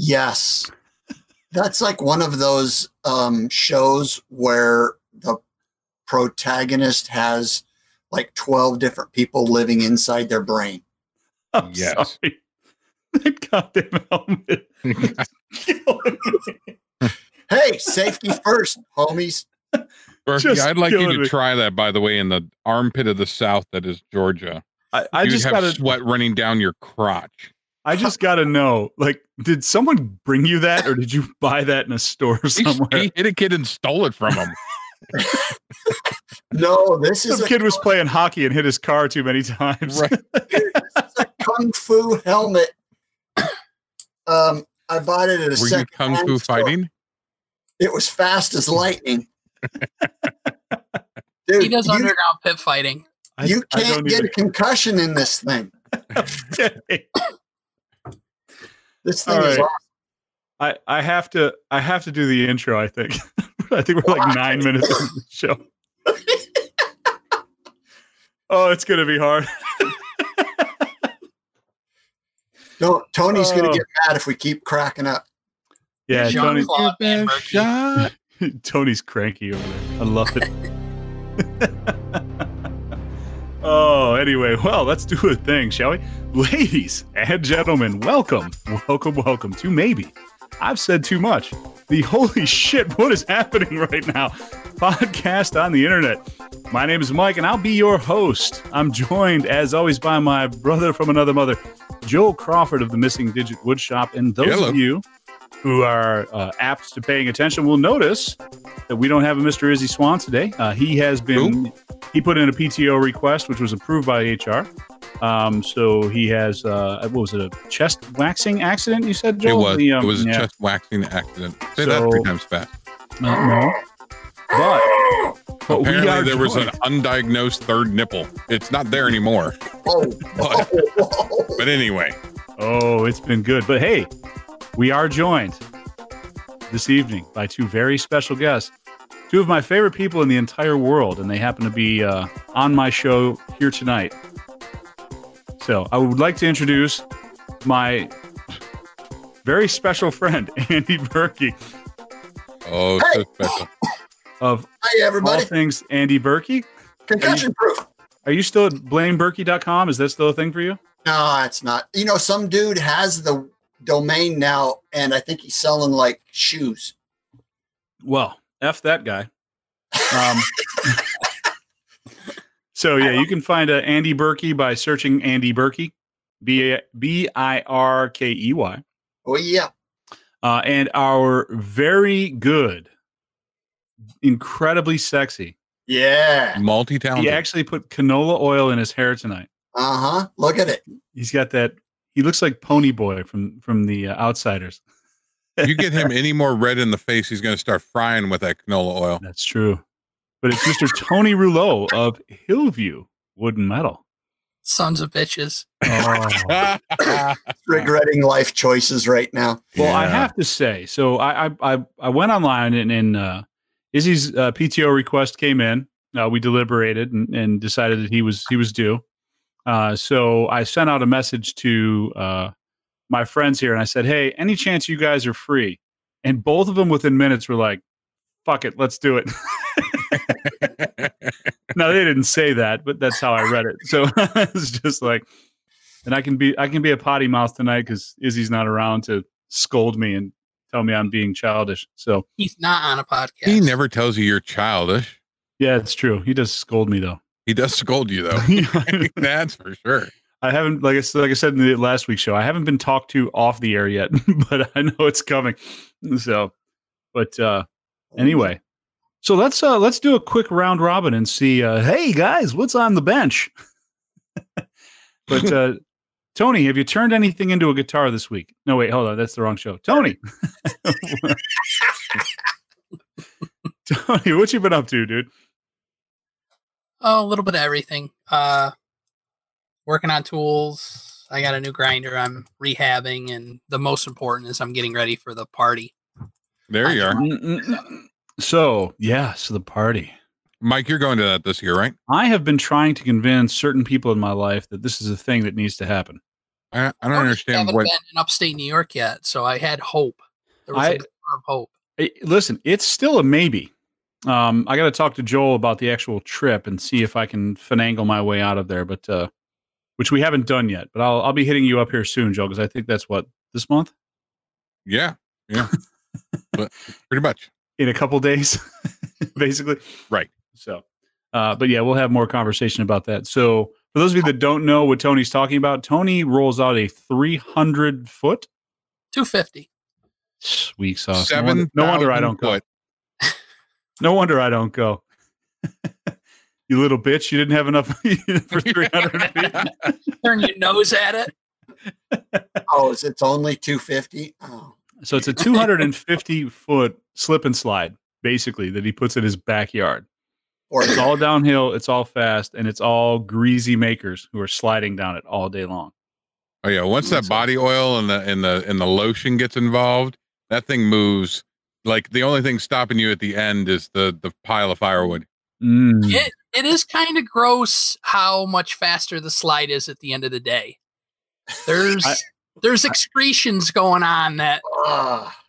Yes. That's like one of those um, shows where the protagonist has like 12 different people living inside their brain. I'm Yes. sorry. That goddamn helmet. Hey, safety first, homies. Berkey, Just I'd like you to me. try that, by the way, in the armpit of the South that is Georgia. I, I you just have gotta sweat running down your crotch. I just gotta know. Like, did someone bring you that or did you buy that in a store He, somewhere? he hit a kid and stole it from him. No, this is Some a kid was playing hockey and hit his car too many times. Right. a kung fu helmet. Um, I bought it at a Were you second kung fu fighting? It was fast as lightning. Dude, He does you, underground pit fighting. I- you can't get a concussion in this thing. This thing All is awesome. I, I have to I have to do the intro. I think I think we're like nine minutes into the show. oh, it's gonna be hard. No, Tony's Oh. gonna get mad if we keep cracking up. Yeah, Tony, Jean-Claude Van Murphy. Shot. Tony's cranky over there. I love it. Oh, anyway, well, let's do a thing, shall we? Ladies and gentlemen, welcome, welcome, welcome to maybe. I've said too much. The holy shit, what is happening right now? Podcast on the internet. My name is Mike, and I'll be your host. I'm joined, as always, by my brother from another mother, Joel Crawford of the Missing Digit Woodshop. And those Hello. of you who are uh, apt to paying attention will notice that we don't have a Mr. Izzy Swan today. Uh, he has been he put in a PTO request, which was approved by HR. Um, so he has uh, what was it a chest waxing accident? You said It was. The, um, it was a yeah. chest waxing accident. Say that three times fast. No, but but we Apparently, are there was an undiagnosed third nipple. It's not there anymore. Oh, But, oh, but anyway, Oh, it's been good. But hey, we are joined this evening by two very special guests, two of my favorite people in the entire world, and they happen to be uh, on my show here tonight. So I would like to introduce my very special friend, Andy Berkey oh, so special. of Hi, all things Andy Berkey. Concussion proof. Are you still at blameberkey.com? Is that still a thing for you? No, it's not. You know, some dude has the domain now, and I think he's selling like shoes. Well, F that guy. Um, so yeah, you can find uh, Andy Berkey by searching Andy Berkey, B B I R K E Y, Oh yeah. uh, and our very good, incredibly sexy. Yeah. Multi-talented. He actually put canola oil in his hair tonight. Uh huh. Look at it. He's got that. He looks like Ponyboy from from the uh, Outsiders. you get him any more red in the face, he's going to start frying with that canola oil. That's true. But it's Mr. Tony Rouleau of Hillview Wood and Metal. Sons of bitches. Oh. Regretting life choices right now. Well, I have to say, so I I I, I went online and, and uh, Izzy's uh, PTO request came in. Uh, we deliberated and, and decided that he was he was due. Uh, so I sent out a message to uh, my friends here and I said, "Hey, any chance you guys are free?" And both of them within minutes were like, "Fuck it, let's do it." now they didn't say that, but that's how I read it. So it's just like, and I can be I can be a potty mouth tonight because Izzy's not around to scold me and tell me I'm being childish. So He's not on a podcast. he never tells you you're childish. yeah, it's true. He does scold me though. He does scold you, though. That's for sure. I haven't like I said like I said in the last week's show, I haven't been talked to off the air yet, but I know it's coming. So, but uh anyway, so let's uh let's do a quick round robin and see. uh Hey guys, what's on the bench? but uh Tony, have you turned anything into a guitar this week? No, wait, hold on, that's the wrong show. Tony, Tony, what you been up to, dude? Oh, a little bit of everything. Uh, working on tools. I got a new grinder. I'm rehabbing, and the most important is I'm getting ready for the party. There you are. Mm, mm, mm. So, yeah, so the party. Mike, you're going to that this year, right? I have been trying to convince certain people in my life that this is a thing that needs to happen. I, I don't I understand haven't what. been in upstate New York yet, so I had hope. There was a I- glimmer of hope. Listen, it's still a maybe. Um, I got to talk to Joel about the actual trip and see if I can finagle my way out of there, but uh, which we haven't done yet. But I'll I'll be hitting you up here soon, Joel, because I think that's what this month Yeah, yeah, but pretty much. in a couple days, basically. Right. So, uh, but yeah, we'll have more conversation about that. So, for those of you that don't know what Tony's talking about, Tony rolls out a 300 foot. 250. Sweet sauce. No Seven. wonder, no wonder I don't go. Foot. No wonder I don't go. you little bitch! You didn't have enough for 300 feet. Turn your nose at it. Oh, is it's only 250? Oh. So it's a 250 foot slip and slide, basically, that he puts in his backyard. Or It's all downhill, it's all fast, and it's all greasy makers who are sliding down it all day long. Oh yeah, once that body oil and the and the and the lotion gets involved, that thing moves. Like the only thing stopping you at the end is the the pile of firewood. Mm. It it is kind of gross how much faster the slide is at the end of the day. There's I- there's excretions going on that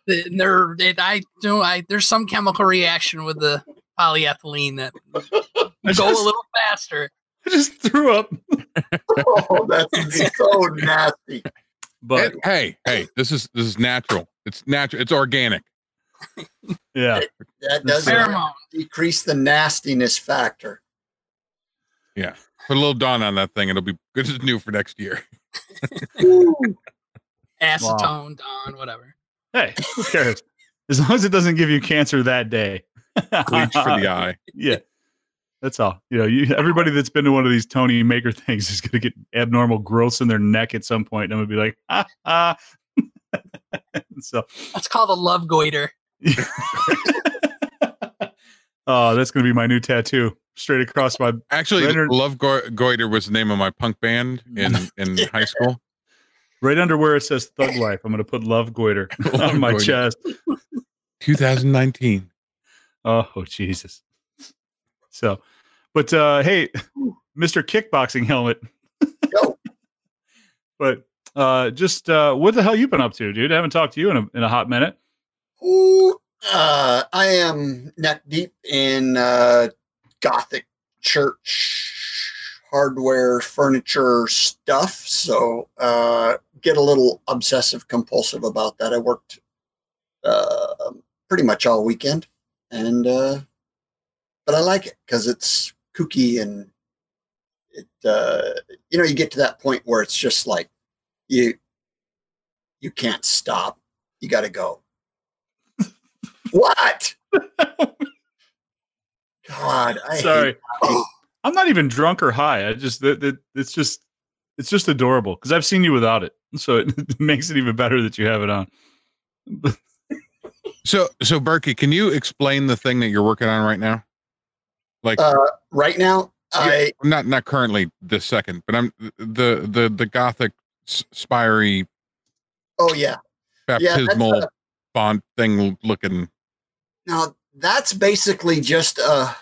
that there that I do I there's some chemical reaction with the polyethylene that I go a just, little faster. I just threw up. oh, that's so nasty. But It- hey, hey, this is this is natural. It's natural. It's organic. Yeah, That doesn't Pheromone. decrease the nastiness factor. Yeah. Put a little dawn on that thing. It'll be good as new for next year. acetone, Dawn, whatever. hey, who cares? As long as it doesn't give you cancer that day. Bleach for the eye. yeah. That's all. You know, you everybody that's been to one of these Tony Maker things is gonna get abnormal growths in their neck at some point, and I'm gonna be like, ah, ah. so That's called a love goiter. oh, that's gonna be my new tattoo. Straight across my Actually, Leonard- Love Go- Goiter was the name of my punk band in in high school. right under where it says Thug Life. I'm gonna put Love Goiter Love on my Goiter. chest. 2019. Oh, Jesus. So, but uh hey, Mr. Kickboxing helmet. Yo. but uh just uh what the hell you been up to, dude? I haven't talked to you in a in a hot minute. Uh, I am neck deep in uh, Gothic church hardware, furniture stuff. So uh, get a little obsessive compulsive about that. I worked uh, pretty much all weekend, and uh, but I like it because it's kooky and it. Uh, you know, you get to that point where it's just like you you can't stop. You got to go. What? God, I hate- Sorry. I'm not even drunk or high. I just that, that it's just it's just adorable because I've seen you without it, so it makes it even better that you have it on. So, so Berkey, can you explain the thing that you're working on right now? Like, uh, right now, I not not currently this second, but I'm the the the gothic s- spiry oh yeah, yeah. That's, baptismal uh, font thing looking. Now that's basically just a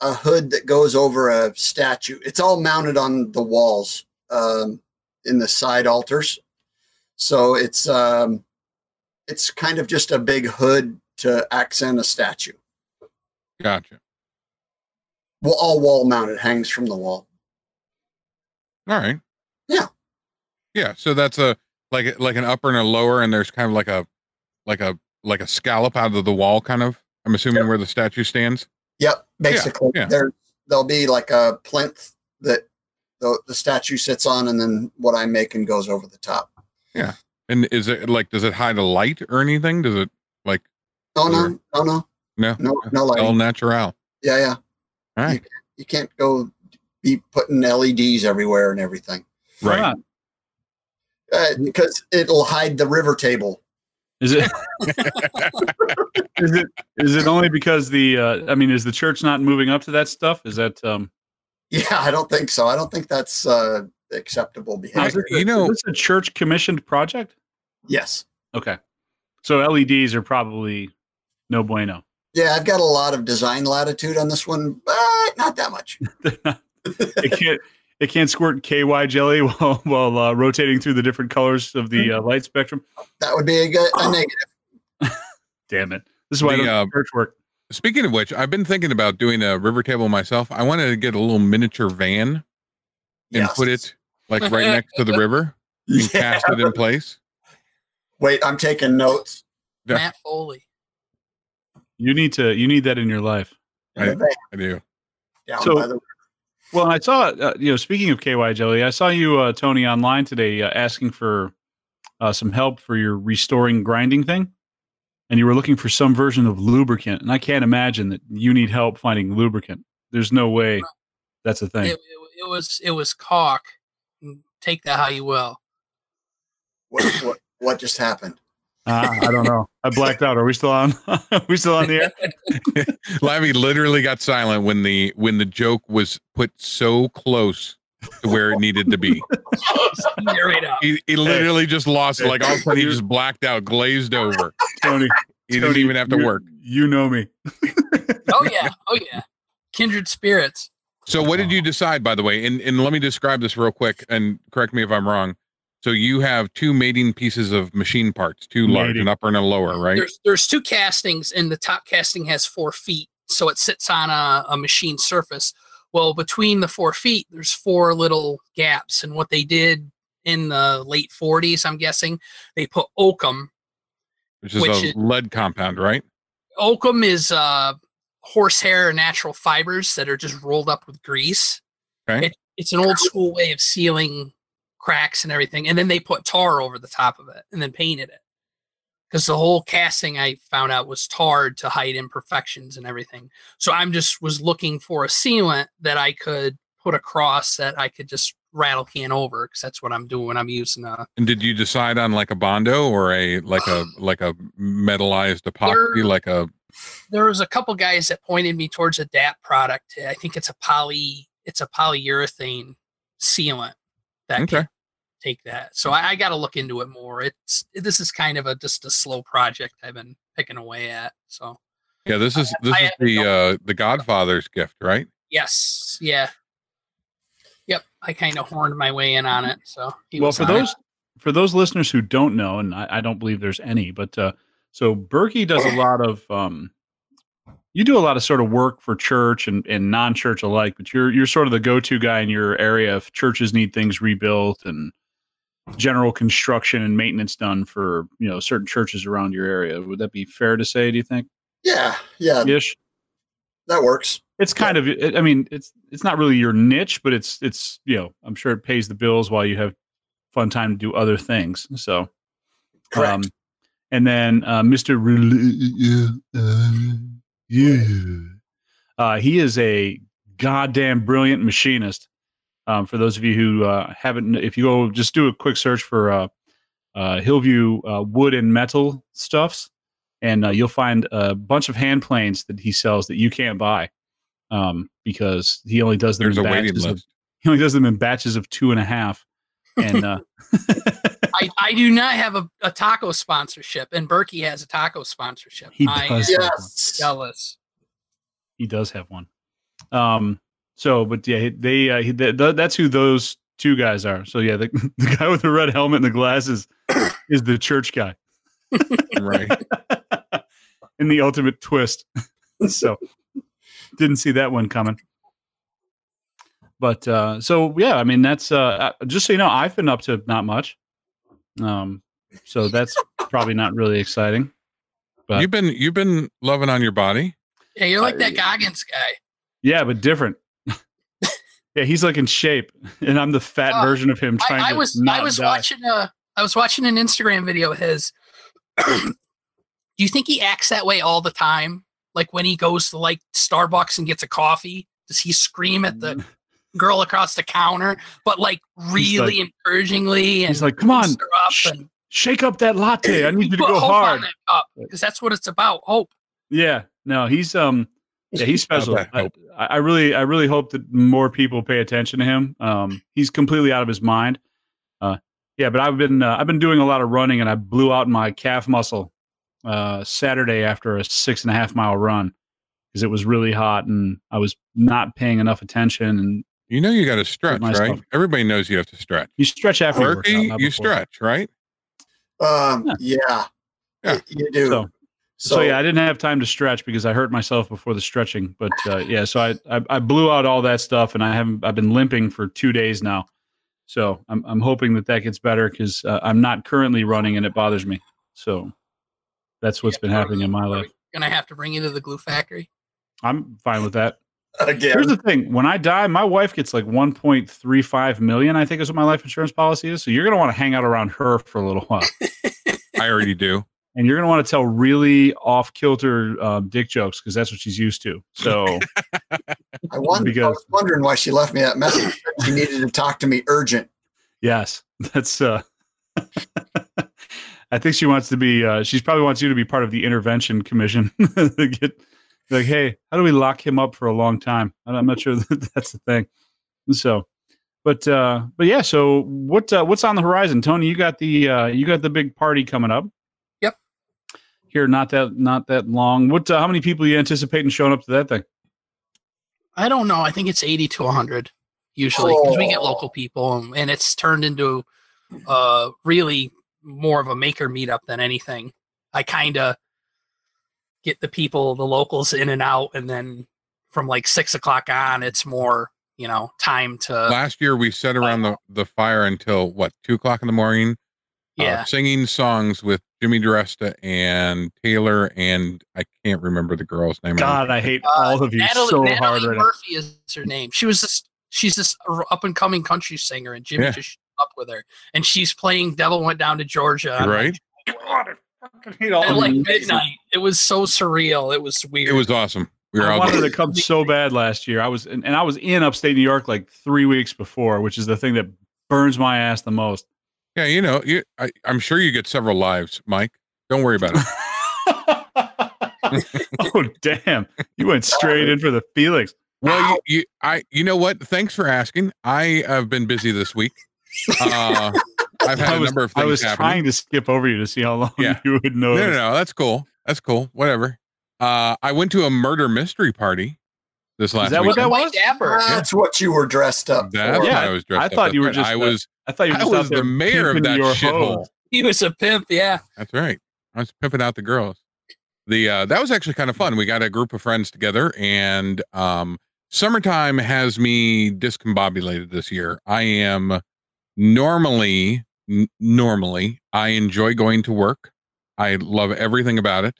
a hood that goes over a statue. It's all mounted on the walls um, in the side altars, so it's um, it's kind of just a big hood to accent a statue. Gotcha. Well, all wall mounted, hangs from the wall. All right. Yeah. Yeah. So that's a like like an upper and a lower, and there's kind of like a like a like a scallop out of the wall, kind of. I'm assuming where the statue stands. Yep, basically, yeah. there there'll be like a plinth that the the statue sits on, and then what I make and goes over the top. Yeah, and is it like does it hide a light or anything? Does it like Oh Sure. no, no, no, no no, no all natural? Yeah, yeah. All right. You can't go be putting LEDs everywhere and everything Right. not? uh, because it'll hide the river table. Is it is it is it only because the uh, I mean is the church not moving up to that stuff? Is that um Yeah, I don't think so. I don't think that's uh, acceptable behavior. this a- you know- is this a church commissioned project? Yes. Okay. So LEDs are probably no bueno. Yeah, I've got a lot of design latitude on this one, but not that much. it can't It can't squirt KY jelly while while uh, rotating through the different colors of the uh, light spectrum. That would be a, good, a negative. Damn it! This is why The, I uh, church work. Speaking of which, I've been thinking about doing a river table myself. I wanted to get a little miniature van and Yes. put it like right next to the river and Yeah. cast it in place. Wait, I'm taking notes. Yeah. Matt Foley. You need to you need that in your life. I, I do. Down So- by the Well, I saw uh, you know speaking of KY jelly, I saw you uh, Tony online today uh, asking for uh, some help for your restoring grinding thing, and you were looking for some version of lubricant. And I can't imagine that you need help finding lubricant. There's no way that's a thing. It, it, it was it was caulk. Take that how you will. what, what, what just happened? Uh, I don't know. I blacked out. Are we still on? Are we still on the air? Lavi literally got silent when the when the joke was put so close to where it needed to be. Speed it right up. He, he literally just lost it. Like all of a sudden he just blacked out, glazed over. Tony, He didn't even have to you- work. You know me. Oh yeah, oh yeah. Kindred spirits. So what did you decide, by the way? And and let me describe this real quick and correct me if I'm wrong. So you have two mating pieces of machine parts, two large, Mating. an upper and a lower, right? There's there's two castings, and the top casting has four feet, so it sits on a, a machine surface. Well, between the four feet, there's four little gaps, and what they did in the late 40s, I'm guessing, they put oakum. Which is which a is- lead compound, right? Oakum is uh, horsehair natural fibers that are just rolled up with grease. Okay. It, it's an old school way of sealing cracks and everything, and then they put tar over the top of it and then painted it. Because the whole casting I found out was tarred to hide imperfections and everything. So I'm just was looking for a sealant that I could put across that I could just rattle can over because that's what I'm doing when I'm using a And did you decide on like a bondo or a like a like a metallized epoxy, There- like a there was a couple guys that pointed me towards a DAP product. I think it's a poly, it's a polyurethane sealant that Okay. can take that. So I, I got to look into it more. It's this is kind of a just a slow project I've been picking away at. So yeah? This is this I is haven't the uh the Godfather's gift, right? yes, yeah, yep. I kind of horned my way in on it. So he well was for on it. those for those listeners who don't know and I, I don't believe there's any but uh so berkey does a lot of um you do a lot of sort of work for church and, and non-church alike but you're you're sort of the go-to guy in your area if churches need things rebuilt and general construction and maintenance done for you know certain churches around your area would that be fair to say do you think Yeah, yeah, ish that works. it's kind of i mean it's it's not really your niche but it's it's you know i'm sure it pays the bills while you have fun time to do other things so Correct. um, and then uh, mr Rel- uh, yeah. Uh, he is a goddamn brilliant machinist. Um, for those of you who uh, haven't if you go just do a quick search for uh, uh, hillview uh, wood and metal stuffs and uh, you'll find a bunch of hand planes that he sells that you can't buy um, because he only does them There's in batches of, he only does them in batches of two and a half and uh, I, I do not have a, a taco sponsorship, and Berkey has a taco sponsorship. He I does. am Yes. jealous. he does have one um so but yeah they uh, he, th- th- that's who those two guys are so yeah the, the guy with the red helmet and the glasses is the church guy Right. in the ultimate twist so didn't see that one coming but uh so yeah i mean that's uh uh, just so you know i've been up to not much um so that's probably not really exciting But- You've been you've been loving on your body. Yeah, you're like I- that Goggins guy. yeah but different yeah he's like in shape and i'm the fat Oh, version of him trying I, I to was not I was die. watching a I was watching an Instagram video of his. Do you think he acts that way all the time? Like when he goes to like Starbucks and gets a coffee, does he scream at the girl across the counter, but like really encouragingly and he's like come on up sh- and shake up that latte i need you to go hard on that because that's what it's about. Hope. Yeah, no, he's um, yeah, he's special. that I. I I really, I really hope that more people pay attention to him. Um, he's completely out of his mind. Uh, yeah, but I've been, uh, I've been doing a lot of running, and I blew out my calf muscle uh, Saturday after a six and a half mile run because it was really hot, and I was not paying enough attention and You know you got to stretch, right? Everybody knows you have to stretch. You stretch after you work out, you stretch, right? Um, Yeah. yeah. Yeah. You do. So, so, yeah, I didn't have time to stretch because I hurt myself before the stretching. But uh, yeah, so I, I I blew out all that stuff, and I haven't. I've been limping for two days now. So I'm I'm hoping that that gets better because uh, I'm not currently running, and it bothers me. So that's what's Yeah, been happening in my life. Gonna have to bring you to the glue factory. I'm fine with that. Again. Here's the thing: when I die, my wife gets like 1.35 million. I think is what my life insurance policy is. So you're gonna want to hang out around her for a little while, I already do. and you're gonna want to tell really off kilter uh, dick jokes because that's what she's used to. So I, wonder, I because- was wondering why she left me that message. she needed to talk to me urgent. yes, that's. uh I think she wants to be. uh She's probably wants you to be part of the intervention commission. To Get like, hey, how do we lock him up for a long time? And I'm not sure that that's the thing. So, but uh but yeah. So what uh, what's on the horizon, Tony? You got the uh you got the big party coming up. Yep. Here, not that not that long. What? Uh, how many people you anticipating showing up to that thing? I don't know. I think it's 80 to 100 usually because we get Oh. local people and, and it's turned into uh really more of a maker meetup than anything. I kind of get the people, the locals in and out, and then from like six o'clock on, it's more you know time to Last year we sat around the, the fire until what two o'clock in the morning, uh, yeah. singing songs with Jimmy DiResta and Taylor and I can't remember the girl's name. God, I hate Uh, all of you Natalie, so Natalie hard right now. Murphy is her name. She was this. She's this up and coming country singer, and Jimmy Yeah. just up with her, and she's playing "Devil Went Down to Georgia." I'm like, right? God, I fucking hate all at like you. midnight. It was so surreal. It was weird. It was awesome. We were I wanted there. to come so bad last year. I was, and, and I was in upstate New York like three weeks before, which is the thing that burns my ass the most. Yeah, you know, you, I, I'm sure you get several lives, Mike. Don't worry about it. oh damn! You went straight in for the Felix. Well, you, you, I, you know what? Thanks for asking. I have been busy this week. Uh, I've had I a was, number of I was happening. trying to skip over you to see how long Yeah. you would know. No, no, no. That's cool. That's cool. Whatever. Uh, I went to a murder mystery party this last that what week. that was? Dapper. That's what you were dressed up That's for. what Yeah, I was dressed I thought as. you were just I the- was. I thought you were just out was the mayor of that your shithole. He was a pimp. Yeah. That's right. I was pimping out the girls. The uh, that was actually kind of fun. We got a group of friends together, and um, summertime has me discombobulated this year. I am normally n- normally I enjoy going to work. I love everything about it.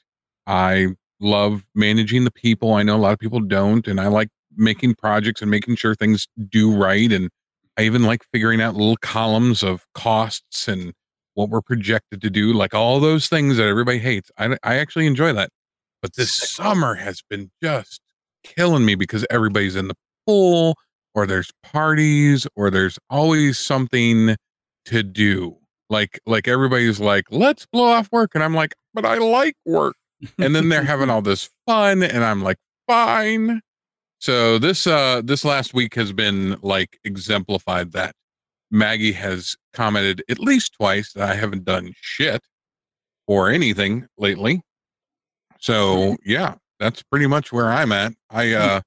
I love managing the people. I know a lot of people don't, and I like making projects and making sure things do right. And I even like figuring out little columns of costs and what we're projected to do, like all those things that everybody hates. I, I actually enjoy that. But this summer has been just killing me because everybody's in the pool or there's parties or there's always something to do. Like like everybody's like, let's blow off work. And I'm like, but I like work. And then they're having all this fun, and I'm like, fine. So this uh this last week has been like exemplified that. Maggie has commented at least twice that I haven't done shit or anything lately. So yeah, that's pretty much where I'm at. I uh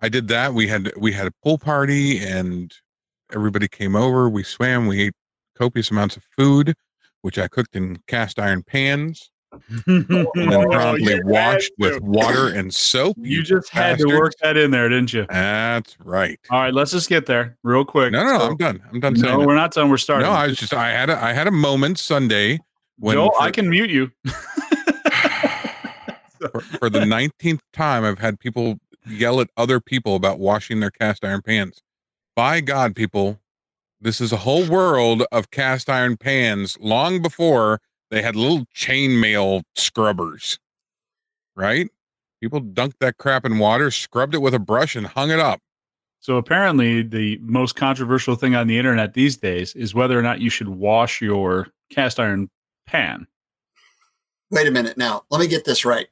I did that. We had we had a pool party and everybody came over. We swam. We ate copious amounts of food, which I cooked in cast iron pans and then Oh, promptly you had washed with water and soap. You just had to work that in there, didn't you? That's right. All right, let's just get there real quick. No, no, So- I'm done. I'm done no, we're not done. We're starting. No, I was just I had a I had a moment Sunday when Joel, for, I can mute you. for, for the 19th time I've had people yell at other people about washing their cast iron pans. By God, people, this is a whole world of cast iron pans long before they had little chainmail scrubbers. Right? People dunked that crap in water, scrubbed it with a brush, and hung it up. So apparently, the most controversial thing on the internet these days is whether or not you should wash your cast iron pan. Wait a minute now. Let me get this right.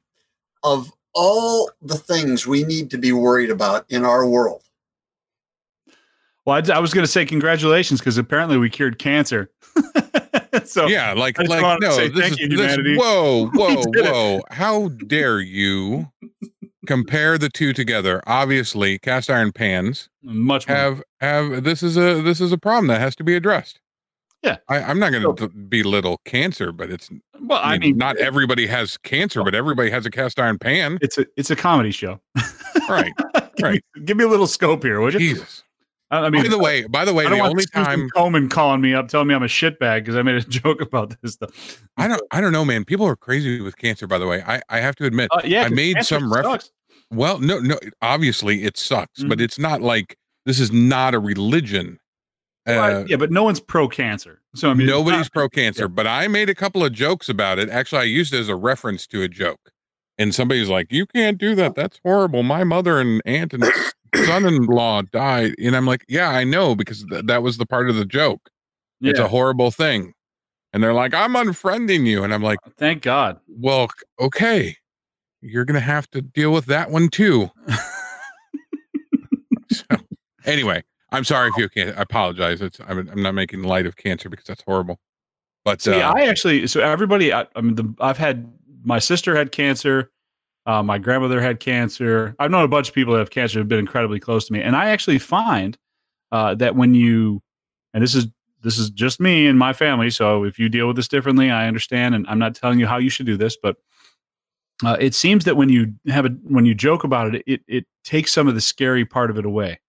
Of all the things we need to be worried about in our world, Well, I, I was going to say congratulations because apparently we cured cancer. so yeah, like like no, this thank is you, this, humanity. whoa, whoa, it. whoa! How dare you compare the two together. Obviously, cast iron pans Much more. have have this is a this is a problem that has to be addressed. Yeah. I, I'm not going So- to belittle cancer, but it's well, I I mean, mean, not everybody has cancer, but everybody has a cast iron pan. it's a it's a comedy show. Right. give, Right. Me, give me a little scope here, would you? Jesus. I, mean, By the way, by the way, the only time Komen calling me up, telling me I'm a shitbag because I made a joke about this stuff. I don't I don't know, man. People are crazy with cancer. By the way, I I have to admit. Uh, yeah, I made some reference. Well, no, no. Obviously, it sucks, but Mhm. it's not like this is not a religion. Right, Uh, yeah, but no one's pro cancer. So I mean, nobody's pro cancer, but I made a couple of jokes about it. Actually, I used it as a reference to a joke. And somebody's like, You can't do that. That's horrible. My mother and aunt and son in law died. And I'm like, Yeah, I know, because th- that was the part of the joke. It's a horrible thing. And they're like, I'm unfriending you. And I'm like, thank God. Well, okay. You're to have to deal with that one too. so, anyway, I'm sorry if you can't. I apologize. It's I'm, I'm not making light of cancer because that's horrible. But See, uh, I actually, so everybody, I, I mean, the, I've had my sister had cancer, uh, my grandmother had cancer. I've known a bunch of people that have cancer have been incredibly close to me, and I actually find uh, that when you, and this is this is just me and my family, so if you deal with this differently, I understand, and I'm not telling you how you should do this, but uh, it seems that when you have a when you joke about it, it it takes some of the scary part of it away.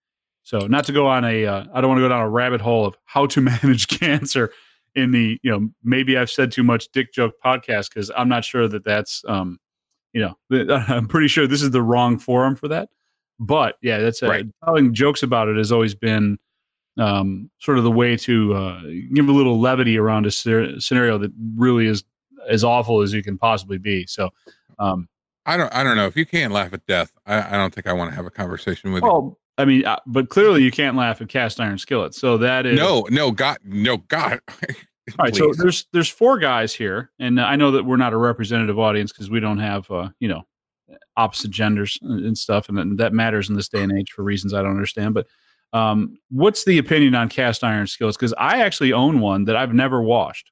So, not to go on a, uh, I don't want to go down a rabbit hole of how to manage cancer in the you know maybe I've said too much dick joke podcast because I'm not sure that that's um you know I'm pretty sure this is the wrong forum for that. But yeah, that's uh, Right. telling jokes about it has always been um, sort of the way to uh, give a little levity around a scer- scenario that really is as awful as you can possibly be. So, um, I don't I don't know if you can't laugh at death. I, I don't think I want to have a conversation with oh, I mean, uh, but clearly you can't laugh at cast iron skillets. So that is No, no, God, no, God. All right, so there's there's four guys here, and I know that we're not a representative audience because we don't have uh, you know opposite genders and stuff, and that- matters in this day and age for reasons I don't understand. But um, what's the opinion on cast iron skillets? Because I actually own one that I've never washed.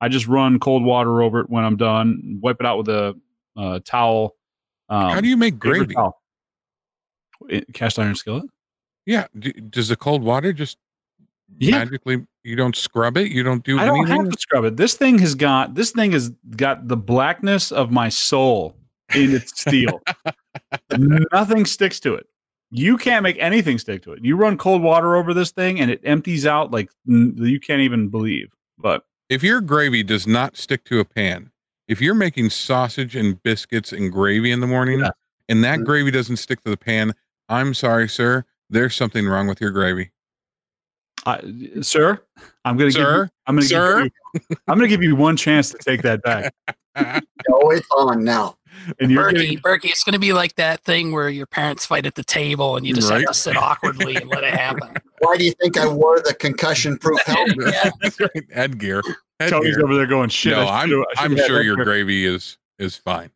I just run cold water over it when I'm done, wipe it out with a uh, towel. Um, How do you make gravy? towel. Eh, Cast iron skillet. Yeah, d- does the cold water just Yeah. magically? You don't scrub it. You don't do I don't anything. have to scrub it. This thing has got this thing has got the blackness of my soul in its steel. Nothing sticks to it. You can't make anything stick to it. You run cold water over this thing and it empties out like n- you can't even believe. But if your gravy does not stick to a pan, if you're making sausage and biscuits and gravy in the morning, Yeah. and that Mhm. gravy doesn't stick to the pan, I'm sorry, sir. There's something wrong with your gravy. I, sir, I'm gonna give you, Sir, I'm gonna sir. give you, I'm gonna give you one chance to take that back. Oh, it's on now. And you're Berkey, getting, Berkey, it's going to be like that thing where your parents fight at the table and you just Right. have to sit awkwardly and let it happen. Why do you think I wore the concussion-proof helmet? yeah. That's right. Headgear. Tony's Headgear. over there going shit. no, I I'm I I'm sure your there." gravy is is fine.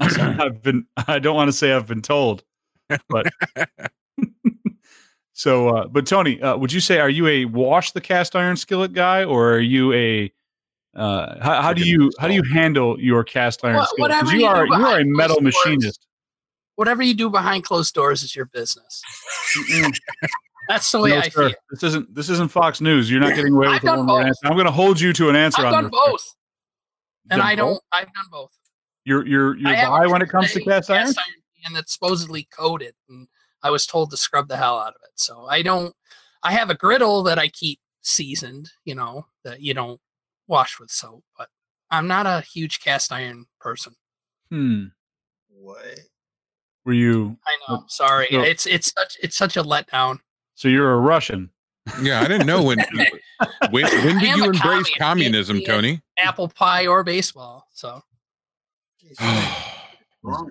I've been I don't want to say I've been told, but so uh, but Tony, uh, would you say are you a wash the cast iron skillet guy or are you a uh, how, how do you how do you handle your cast iron Wha- skillet? 'Cause whatever you you are you are a metal closed doors. machinist. Whatever you do behind closed doors is your business. That's the way No, I sir. feel. This isn't this isn't Fox News. You're not getting away with I've the done one word both. answer. I'm going to hold you to an answer I've on done this. both, and Done I don't. both? I've done both. You're you're you're I have a high when it comes to triple A cast iron. and that's supposedly coated, and I was told to scrub the hell out of it. So I don't. I have a griddle that I keep seasoned. You know that you don't wash with soap, but I'm not a huge cast iron person. Hmm. What? Were you? I know. Sorry, So- it's it's such it's such a letdown. So you're a Russian. Yeah, I didn't know when when, when did you embrace communist. communism, Tony? Apple pie or baseball. So Jeez, wrong.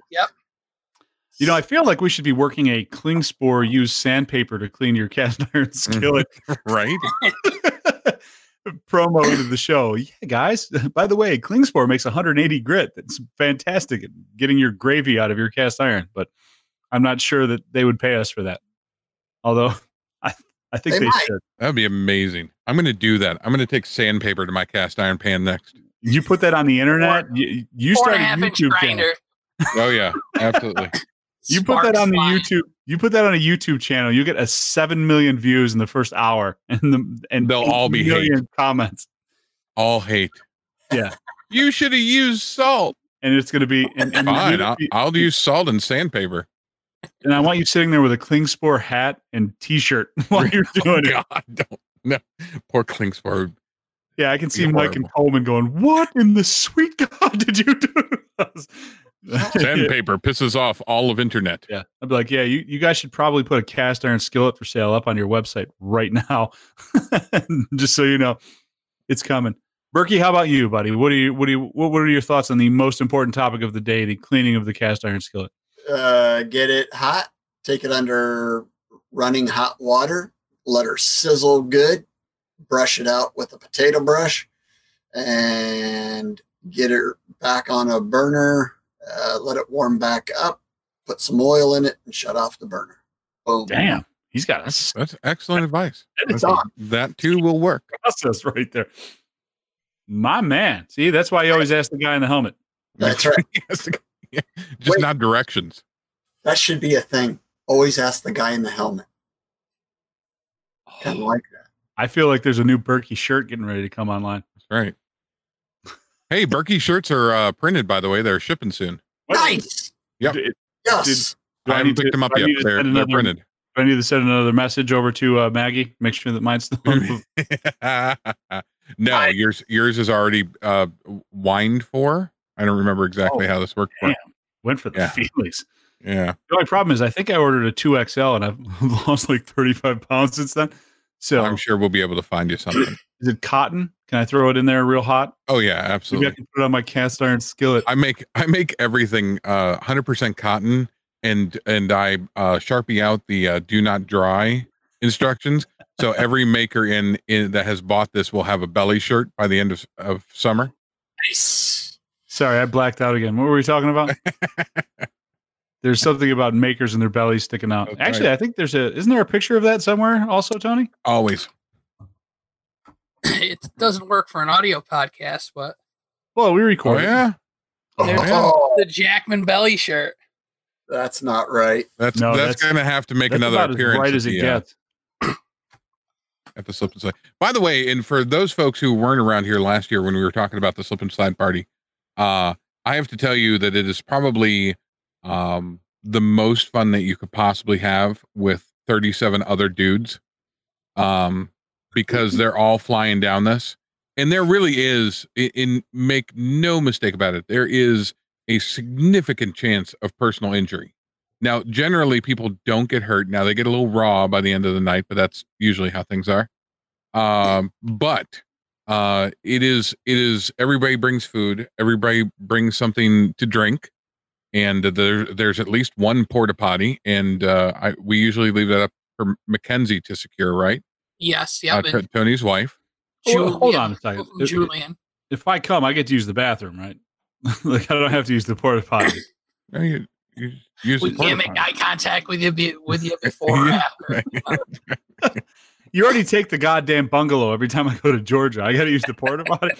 You know, I feel like we should be working a Klingspor use sandpaper to clean your cast iron skillet right? promo into the show. Yeah, guys. By the way, Klingspor makes 180 grit. That's fantastic at getting your gravy out of your cast iron. But I'm not sure that they would pay us for that. Although I, I think They they, should. That'd be amazing. I'm going to do that. I'm going to take sandpaper to my cast iron pan next. You put that on the internet. You, you four started a half inch YouTube channel. Oh yeah, absolutely. You put that on the flying. YouTube. You put that on a YouTube channel. You get a seven million views in the first hour, and the and They'll all 8 be hate. comments. All hate. Yeah. You should have used salt. And it's going to be and, and, Fine. you're I'll, be- I'll use salt and sandpaper. and I want you sitting there with a Klingspor hat and T-shirt while oh, you're doing it. Oh, God, don't. No. Poor Klingspor. Yeah, I can see Be Mike and. Coleman going, "What in the sweet God did you do?" To us?" Sandpaper pisses off all of internet. Yeah, I'd be like, yeah, you, you guys should probably put a cast iron skillet for sale up on your website right now, just so you know, it's coming. Berkey, how about you, buddy? What do you what do you what, what are your thoughts on the most important topic of the day, the cleaning of the cast iron skillet? Uh, get it hot. Take it under running hot water. Let her sizzle good. Brush it out with a potato brush, and get it back on a burner. Uh, let it warm back up. Put some oil in it and shut off the burner. Boom. Damn, he's got a That's, that's excellent advice. It's That's- on. That too will work. process right there. My man. See, that's why you always ask the guy in the helmet. That's right. Yes, Just Wait. not directions. That should be a thing. Always ask the guy in the helmet. Kind of like that. I feel like there's a new Berkey shirt getting ready to come online. That's right. Hey, Berkey shirts are uh, printed, by the way. They're shipping soon. Nice. Yep. Do- Yes. do I haven't need to- picked them up do I yet. They're, send they're printed. do I need to send another message over to uh, Maggie. Make sure that mine's still. no, I- yours yours is already uh, wined for. I don't remember exactly Oh, how this worked. For. damn. Went for the Yeah. feelies. Yeah. The only problem is I think I ordered a two XL and I've lost like 35 pounds since then. So I'm sure we'll be able to find you something. is it cotton? Can I throw it in there real hot? Oh yeah, Maybe I absolutely. can put it on my cast iron skillet. I make I make everything uh 100% cotton and and I uh sharpie out the uh, do not dry instructions. So every maker in, in that has bought this will have a belly shirt by the end of, of summer. Nice. Sorry, I blacked out again. What were we talking about? there's something about makers and their bellies sticking out. That's Actually, I think there's a isn't there a picture of that somewhere also, Tony? Always. it doesn't work for an audio podcast, but Well, we Oh yeah. There's- Oh, the Jackman belly shirt. that's not right. That's No, that's, that's- gonna have to make That's another about appearance bright at as it the, uh, gets. at the slip and slide. By the way, and for those folks who weren't around here last year when we were talking about the slip and slide party, uh, I have to tell you that it is probably um, the most fun that you could possibly have with 37 other dudes, um, because they're all flying down this, and there really is. In, in make no mistake about it, there is a significant chance of personal injury. Now, generally, people don't get hurt. Now they get a little raw by the end of the night, but that's usually how things are. Um, but uh, it is it is everybody brings food, everybody brings something to drink, and there there's at least one porta potty, and uh, I we usually leave that up for Mackenzie to secure, right? Yes, Uh. T- Tony's wife. Hold- hold Julian- on a second. If- Julian. If I come, I get to use the bathroom, right? like I don't have to use the porta potty. No, you, you use We can't make eye contact with you be, with you before Yeah. You already take the goddamn bungalow every time I go to Georgia. I got to use the porta potty.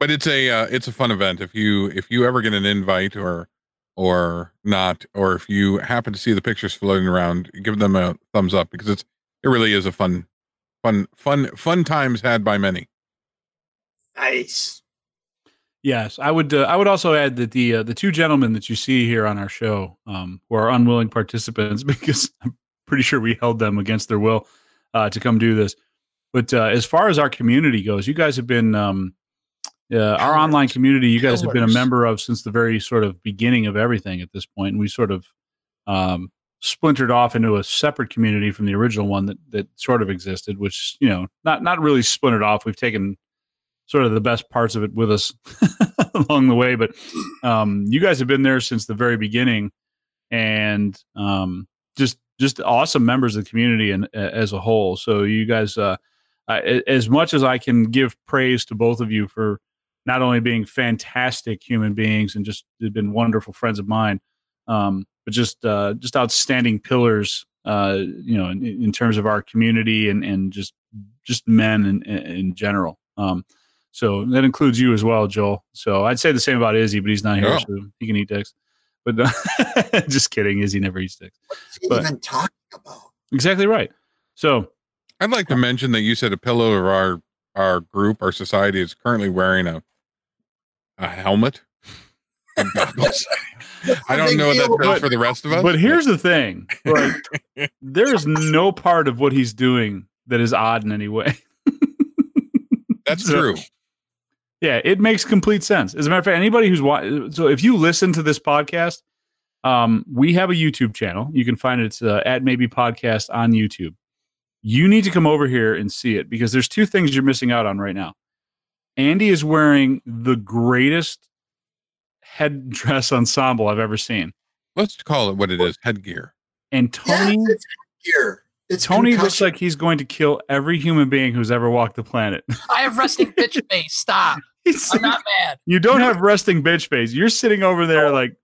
But it's a uh, it's a fun event if you if you ever get an invite or or not or if you happen to see the pictures floating around give them a thumbs up because it's it really is a fun fun fun fun times had by many Nice. Yes, I would. Uh, I would also add that the uh, the two gentlemen that you see here on our show, um, who are unwilling participants, because I'm pretty sure we held them against their will uh, to come do this. But uh, as far as our community goes, you guys have been um, uh, our online community. You guys have been a member of since the very sort of beginning of everything. At this point, and we sort of um, splintered off into a separate community from the original one that that sort of existed. Which you know, not not really splintered off. We've taken sort of the best parts of it with us along the way. But um, you guys have been there since the very beginning, and um, just just awesome members of the community and uh, as a whole. So you guys, uh, a- as much as I can give praise to both of you for not only being fantastic human beings and just have been wonderful friends of mine, um, but just uh, just outstanding pillars. Uh, you know, in, in terms of our community and and just just men in, in, in general. Um, so that includes you as well, Joel. So I'd say the same about Izzy, but he's not here, so he can eat dicks. But just kidding. Izzy never eats dicks. What's he But- even talking about? Exactly right. So I'd like to mention that you said a pillar of our our group, our society, is currently wearing a a helmet. and goggles. I don't know what that does for the rest of us. But here's the thing: like, there is no part of what he's doing that is odd in any way. that's So- true. Yeah, it makes complete sense. As a matter of fact, anybody who's wa- so if you listen to this podcast, um, we have a YouTube channel. You can find it it's, uh, at maybe podcast on YouTube. You need to come over here and see it because there's two things you're missing out on right now. Andy is wearing the greatest headdress ensemble I've ever seen, Let's call it what it is: headgear. and Tony. Yes, it's here. It's Tony looks like he's going to kill every human being who's ever walked the planet. I have resting bitch face. Stop. He's I'm not mad. you don't have resting bitch face. You're sitting over there like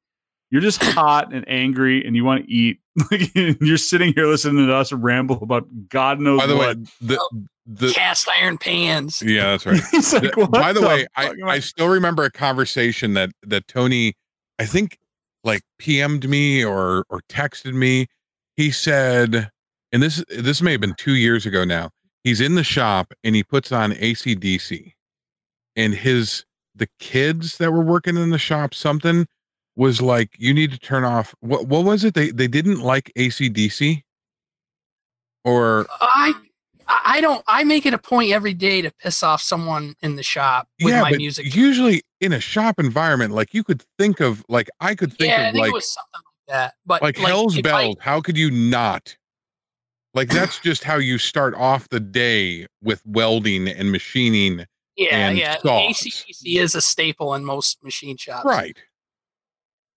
you're just hot and angry and you want to eat. You're sitting here listening to us ramble about God knows By the way, what. the oh. The Cast iron pans. yeah, that's right. Like, The- by the, way, I, I still remember a conversation that that Tony, I think, like PM'd me or or texted me. He said, and this this may have been two years ago now. He's in the shop and he puts on ACDC, and his the kids that were working in the shop something was like, you need to turn off. What what was it? They they didn't like ACDC, or I I don't. I make it a point every day to piss off someone in the shop with yeah, my music. usually in a shop environment, like you could think of, like I could think yeah, of think like it was something like that. But like, Hell's if I- Bells. How could you not? Like that's just how you start off the day with welding and machining, yeah, and yeah. ACDC is a staple in most machine shops. right?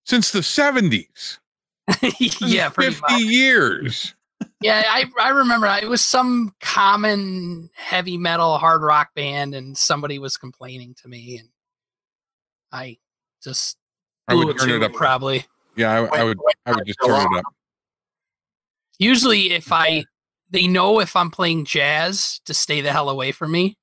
Since the seventies, yeah, fifty much. years. Yeah, I I remember it was some common heavy metal hard rock band, and somebody was complaining to me, and I just I would turn it up. probably. Yeah, I, I would. I would just turn it up. Usually, if I they know if I'm playing jazz to stay the hell away from me.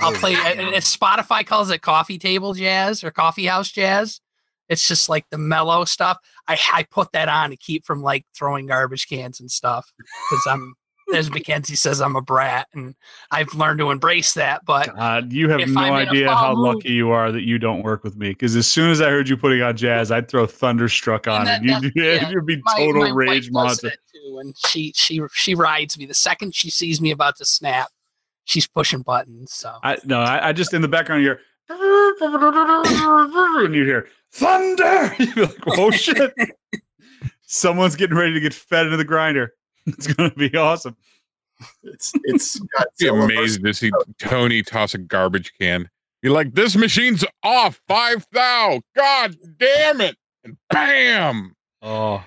I'll oh, play if Spotify calls it coffee table jazz or coffee house jazz. It's just like the mellow stuff. I I put that on to keep from like throwing garbage cans and stuff because I'm as Mackenzie says I'm a brat and I've learned to embrace that. But God, you have no I'm in a idea how mood- lucky you are that you don't work with me. Because as soon as I heard you putting on jazz, I'd throw Thunderstruck on that- it. You'd, yeah, you'd be total my rage monster. too, and she she she rides me the second she sees me about to snap. She's pushing buttons. So I no, I, I just in the background you hear and you hear thunder. You're like, oh shit. Someone's getting ready to get fed into the grinder. It's gonna be awesome. It's it's got Be Godzilla amazed to see oh. Tony toss a garbage can. You're like, this machine's off five thou. God damn it! And bam. Oh,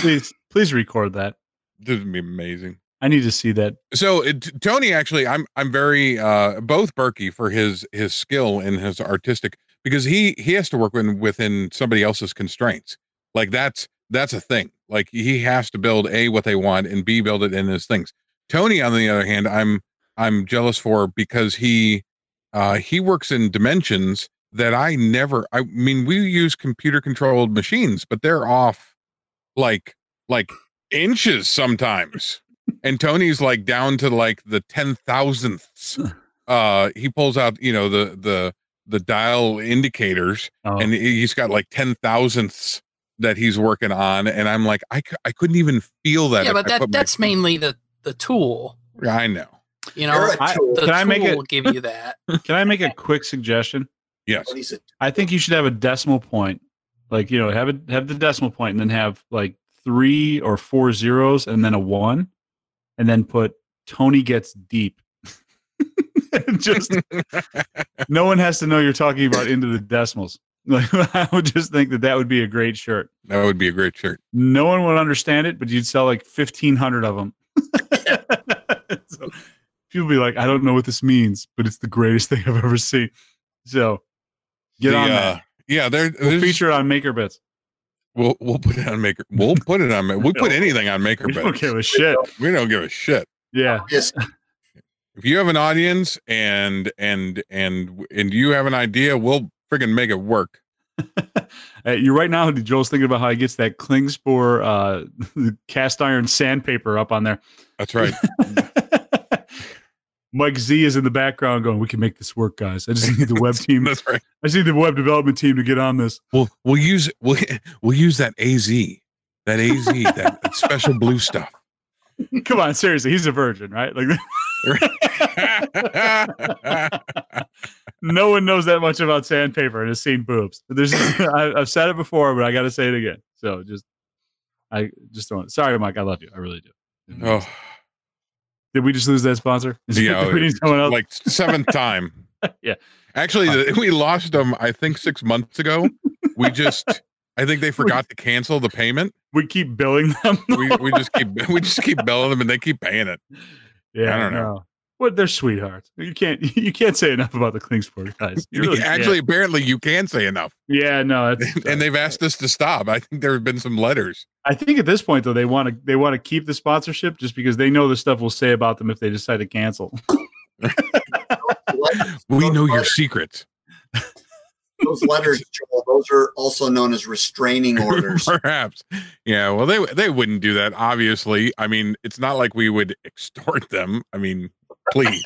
please, please record that. This would be amazing. I need to see that. so it, Tony actually I'm I'm very uh both Berkey for his his skill and his artistic because he he has to work within within somebody else's constraints. Like that's that's a thing. Like he has to build a what they want and b build it in his things. Tony on the other hand I'm I'm jealous for because he uh he works in dimensions that I never I mean we use computer controlled machines but they're off like like inches sometimes and Tony's like down to like the ten thousandths. Uh, he pulls out, you know, the the the dial indicators, Oh, and he- he's got like ten thousandths that he's working on, and I'm like, I c- I couldn't even feel that. yeah, but that put my- that's mainly the the tool. I know. You You're know, a I- tool. the Can I make it- will give you that. can I make a quick suggestion? Yes. What is it? I think you should have a decimal point, like you know, have it have the decimal point, and then have like three or four zeros, and then a one, and then put Tony gets deep. just no one has to know you're talking about into the decimals. Like I would just think that that would be a great shirt. that would be a great shirt. No one would understand it, but you'd sell like fifteen hundred of them. so people be like, I don't know what this means, but it's the greatest thing I've ever seen. So get The, on uh, that. Yeah, there. We'll feature on Maker Bits. We'll we'll put it on maker. We'll put it on. We'll put anything on maker. We don't give a shit. We don't give a shit. Yeah. Yes. If you have an audience and and and and you have an idea, we'll friggin' make it work. Uh, You're right now. Joel's thinking about how he gets that Klingspor uh, cast iron sandpaper up on there. That's right. Mike Z is in the background going, "We can make this work, guys. I just need the web team. I That's right. just need the web development team to get on this." We'll we'll use we'll we'll use that AZ, that AZ, that, that special blue stuff. Come on, seriously, he's a virgin, right? Like, no one knows that much about sandpaper and has seen boobs. There's, I, I've said it before, but I got to say it again. So just, I just don't. Sorry, Mike. I love you. I really do. oh, Did we just lose that sponsor? Yeah, uh, we need someone else. like seventh time. Yeah. Actually, the, we lost them. I think six months ago. We just, I think they forgot to cancel the payment. we keep billing them. We we just keep we just keep billing them, and they keep paying it. yeah, I don't know. No. But they're sweethearts. You can't you can't say enough about the Klingspor guys. You really can't. Actually, apparently, you can say enough, yeah, no, that's, and they've asked us to stop. I think there have been some letters. I think at this point though they want to they want to keep the sponsorship just because they know the stuff we'll say about them if they decide to cancel. We know your secrets. Those letters, Joel, those are also known as restraining orders. Perhaps. Yeah. Well, they they wouldn't do that. Obviously. I mean, it's not like we would extort them. I mean, please.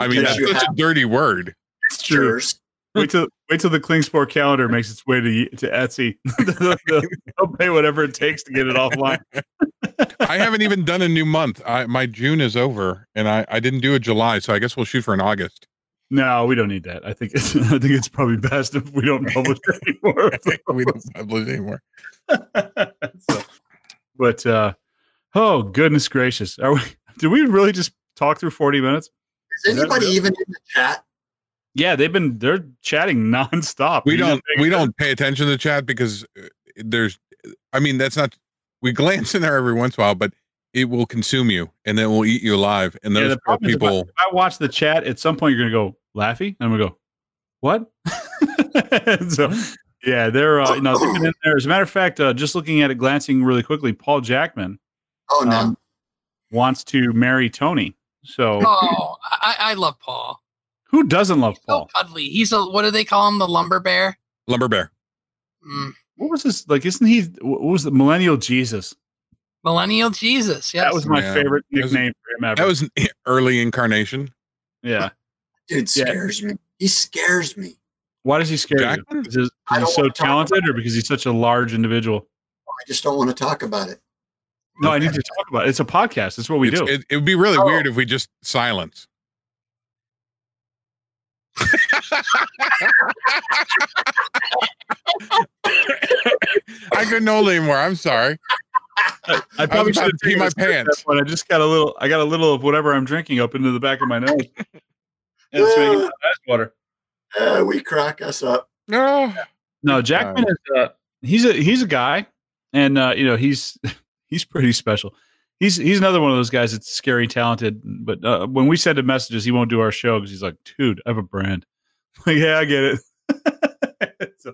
I mean, that's you such a dirty word. It's true. Jurors. Wait till wait till the Klingspor calendar makes its way to to Etsy. they'll, they'll- they'll pay whatever it takes to get it offline. I haven't even done a new month. I, my June is over, and I I didn't do a July, so I guess we'll shoot for an August. No, we don't need that. I think it's I think it's probably best if we don't publish anymore. we don't publish anymore. so, but uh oh goodness gracious. Are we did we really just talk through 40 minutes? Is anybody real? even in the chat? Yeah, they've been they're chatting nonstop. We You don't we don't pay attention to the chat because uh, there's. I mean, that's not. We glance in there every once in a while, but it will consume you, and then it will eat you alive. And Yeah, those the poor problem if I- people. if I watch the chat, at some point you're gonna go Laffy, and I'm gonna go, what? so yeah, they're uh, no, they've been in there. As a matter of fact, uh, just looking at it, glancing really quickly, Paul Jackman Oh no. um, wants to marry Tony. So Oh, I, I love Paul. who doesn't love So Paul? cuddly. He's a what do they call him? The lumber bear. Lumber bear. Mm. What was this like? Isn't he? What was the millennial Jesus? Millennial Jesus. Yes. That was my Yeah. favorite That was- nickname for him ever. That was an early incarnation. yeah. Dude yeah. scares me. He scares me. Why does he scare Jackman? you? Because he's, I because so talented, or because he's such a large individual? I just don't want to talk about it. No, I need to talk about it. It's a podcast. It's what we It's- do. It, it would be really Oh. weird if we just silence. I couldn't hold anymore. I'm sorry. I, I probably about should to pee my pants. but I just got a little. I got a little of whatever I'm drinking up into the back of my nose. And it's making ice water. Uh, we crack us up. No. No, Jackman is. Uh, he's a he's a guy, and uh, you know he's he's pretty special. He's he's another one of those guys that's scary talented. But uh, when we send him messages, he won't do our show because he's like, dude, I have a brand. Like, yeah, I get it. so,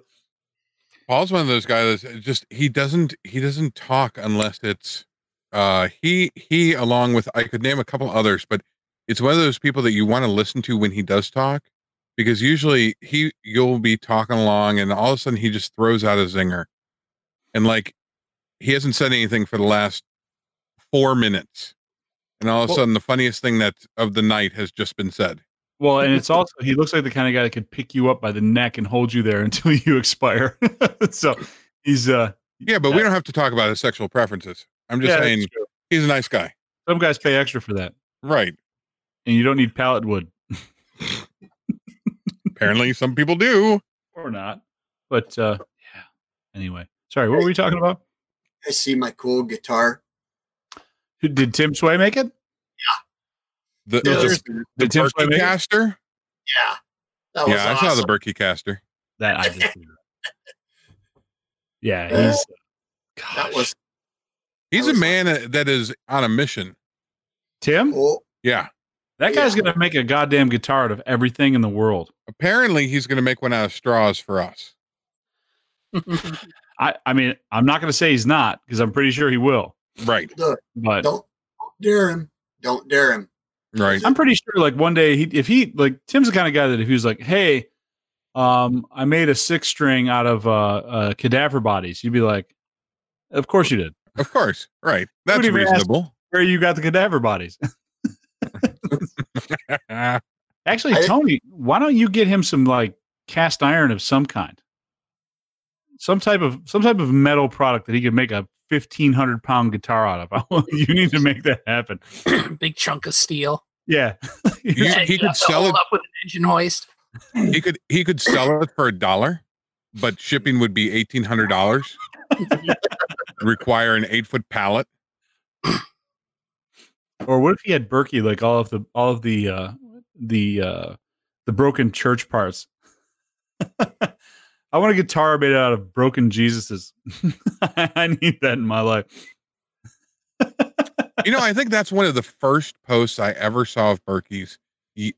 Paul's one of those guys that just he doesn't he doesn't talk unless it's uh he he along with I could name a couple others, but it's one of those people that you want to listen to when he does talk because usually he you'll be talking along and all of a sudden he just throws out a zinger. And like he hasn't said anything for the last four minutes. And all of a Well- sudden the funniest thing that of the night has just been said. well, and it's also he looks like the kind of guy that could pick you up by the neck and hold you there until you expire. so he's uh Yeah, but we don't have to talk about his sexual preferences. I'm just yeah, saying he's a nice guy. some guys pay extra for that, Right. and you don't need pallet wood. Apparently, some people do. or not. But uh yeah. Anyway, sorry, what were we talking about? I see my cool guitar. Did Tim Sway make it? The, Yeah, the, there's- the Tim Sway Berkey caster. Yeah. That was Yeah, I saw the Berkey caster. That I just. Yeah, he's. That was He's That a was man uh, that is on a mission. Tim. cool. Yeah. That guy's Yeah. gonna make a goddamn guitar out of everything in the world. Apparently, he's going to make one out of straws for us. I, I mean, I'm not gonna say he's not because I'm pretty sure he will. Right. Look, But don't, don't dare him. Don't dare him. Right. I'm pretty sure, like one day, he if he like Tim's the kind of guy that if he was like, "Hey, um, I made a six string out of uh, uh, cadaver bodies. You'd be like, of course you did. Of course, right. That's even ask- reasonable. Where you got the cadaver bodies? Actually, I- Tony, why don't you get him some like cast iron of some kind? Some type of some type of metal product that he could make a fifteen hundred pound guitar out of. you need to make that happen. Big chunk of steel. Yeah. You- Yeah, he could sell it- up with an engine hoist. he could he could sell it for a dollar, but shipping would be eighteen hundred dollars. Require an eight foot pallet. Or what if he had Berkey like all of the all of the uh the uh the broken church parts? I want a guitar made out of broken Jesuses. I need that in my life. You know, I think that's one of the first posts I ever saw of Berkey's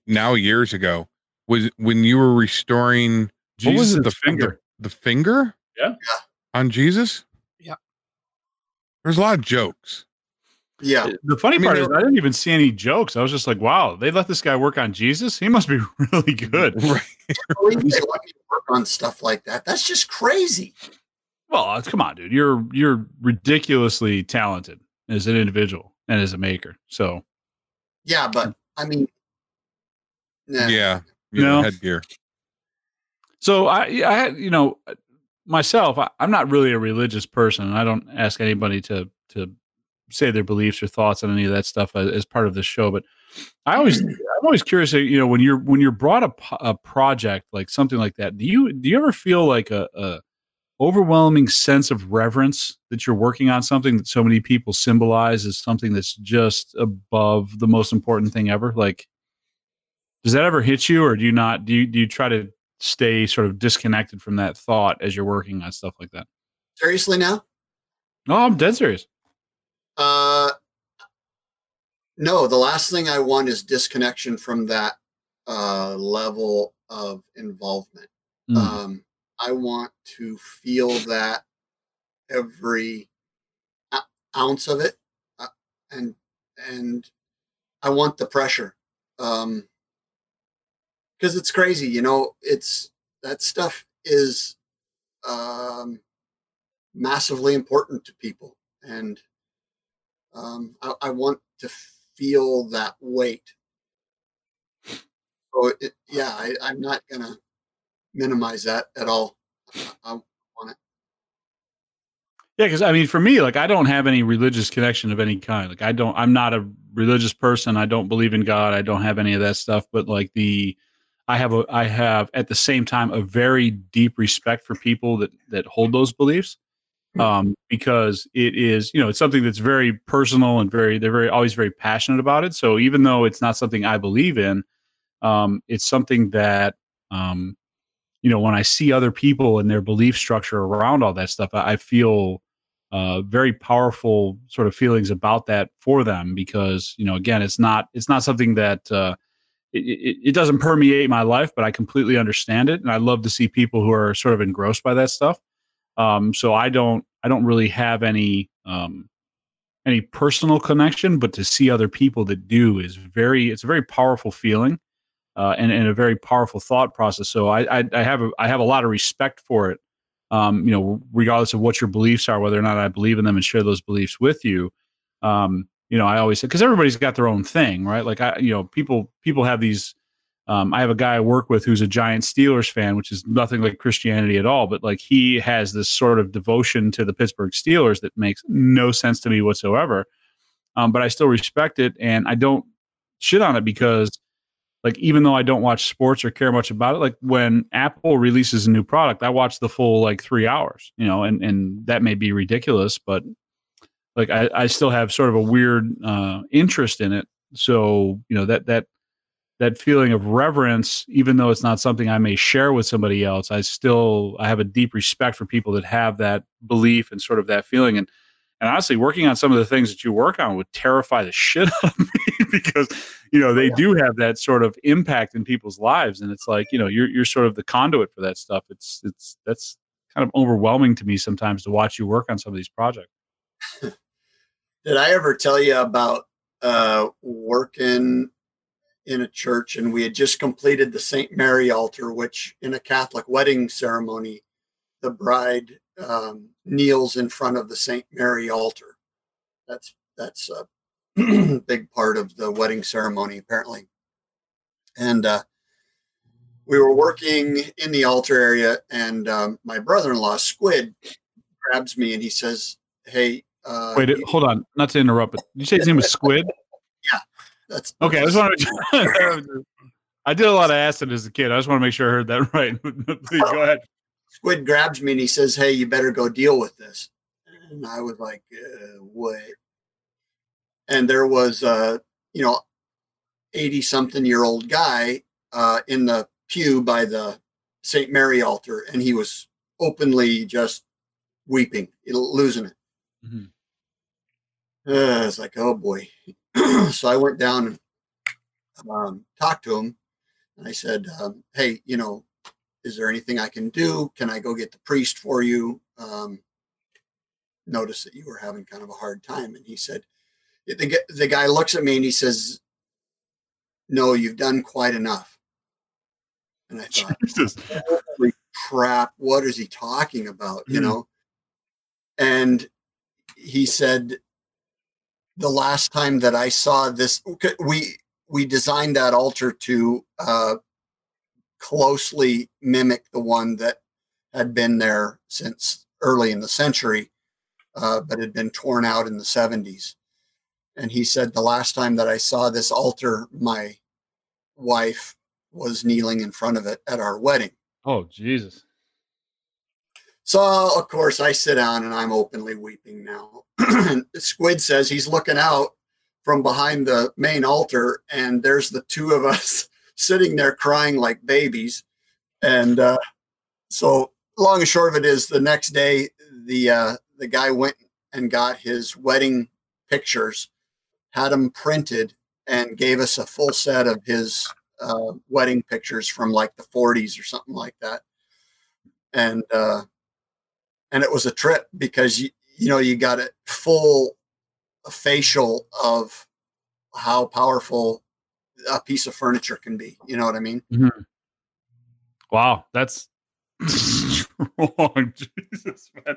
now years ago was when you were restoring what was it, Jesus' finger. The, the finger? Yeah. Yeah. On Jesus? Yeah. There's a lot of jokes. Yeah. The funny I mean, part is, I didn't even see any jokes. I was just like, "Wow, they let this guy work on Jesus. He must be really good." Right. They let me work on stuff like that. That's just crazy. Well, come on, dude. You're you're ridiculously talented as an individual and as a maker. So Yeah, but I mean, nah. Yeah. You No. know, headgear. So I, I had, you know, myself, I, I'm not really a religious person. I don't ask anybody to to say their beliefs or thoughts on any of that stuff as, as part of the show. But I always, I'm always curious. uh, You know, when you're when you're brought a, a project like something like that, do you do you ever feel like a, a overwhelming sense of reverence that you're working on something that so many people symbolize as something that's just above the most important thing ever? Like, does that ever hit you, or do you not? Do you do you try to stay sort of disconnected from that thought as you're working on stuff like that? Seriously now? No, I'm dead serious. Uh, no, the last thing I want is disconnection from that uh, level of involvement. Mm. Um, I want to feel that every ounce of it, uh, and and I want the pressure, um, because it's crazy. You know, it's that stuff is um, massively important to people, and um, I, I want to feel that weight. So it, yeah, I, I'm not gonna minimize that at all. I, I want it. Yeah, because I mean, for me, like I don't have any religious connection of any kind. Like I don't, I'm not a religious person. I don't believe in God. I don't have any of that stuff. But like the, I have a, I have at the same time a very deep respect for people that that hold those beliefs, um, because it is, you know, it's something that's very personal and very, they're very always very passionate about it. So even though it's not something I believe in, um, it's something that, um, you know, when I see other people and their belief structure around all that stuff, I, I feel uh, very powerful sort of feelings about that for them because you know again it's not it's not something that uh, it, it, it doesn't permeate my life but i completely understand it. And i love to see people who are sort of engrossed by that stuff um, so i don't i don't really have any um, any personal connection but to see other people that do is very it's a very powerful feeling uh, and, and a very powerful thought process so I, I i have a i have a lot of respect for it um, you know, regardless of what your beliefs are, whether or not I believe in them and share those beliefs with you. Um, you know, I always say because everybody's got their own thing, right? Like I, you know, people people have these. Um, I have a guy I work with who's a giant Steelers fan, which is nothing like Christianity at all, but like he has this sort of devotion to the Pittsburgh Steelers that makes no sense to me whatsoever. Um, but I still respect it, and I don't shit on it because like even though I don't watch sports or care much about it, like when Apple releases a new product, I watch the full like three hours, you know, and and that may be ridiculous, but like I, I still have sort of a weird uh, interest in it. So you know that that that feeling of reverence, even though it's not something I may share with somebody else, I still I have a deep respect for people that have that belief and sort of that feeling. And and honestly, working on some of the things that you work on would terrify the shit out of me because you know they do have that sort of impact in people's lives, and it's like you know you're you're sort of the conduit for that stuff. It's it's that's kind of overwhelming to me sometimes to watch you work on some of these projects. Did I ever tell you about uh, working in a church, and we had just completed the St. Mary altar, which in a Catholic wedding ceremony, the bride um, kneels in front of the St. Mary altar. That's that's a big part of the wedding ceremony, apparently. And uh, we were working in the altar area, and um, my brother-in-law Squid grabs me and he says, "Hey, uh, Wait, hold on. Not to interrupt, but did you say his name was Squid? That's Okay, I just want to. I did a lot of acid as a kid. I just want to make sure I heard that right. Please go ahead. Squid grabs me and he says, "Hey, you better go deal with this." And I was like, uh, "What?" And there was a you know, eighty something year old guy uh, in the pew by the Saint Mary altar, and he was openly just weeping, losing it. Mhm. Uh, it's like, oh boy. so I went down and um, talked to him, and I said, um, "Hey, you know, is there anything I can do? Can I go get the priest for you? Um, notice that you were having kind of a hard time. And he said, the, the guy looks at me and he says, no, you've done quite enough. And I thought, Jesus. holy crap, what is he talking about? You Hmm. know? And he said, the last time that I saw this, we, we designed that altar to, uh, closely mimic the one that had been there since early in the century, uh, but had been torn out in the 70s. And he said, The last time that I saw this altar, my wife was kneeling in front of it at our wedding. Oh, Jesus. So, of course, I sit down and I'm openly weeping now. Squid says he's looking out from behind the main altar, and there's the two of us sitting there crying like babies. And uh, so, long and short of it is, the next day, the uh, the guy went and got his wedding pictures, had them printed, and gave us a full set of his uh, wedding pictures from like the 40s or something like that. And uh, and it was a trip because you you know you got a full facial of how powerful a piece of furniture can be. You know what I mean? Wow, that's strong. Jesus, man.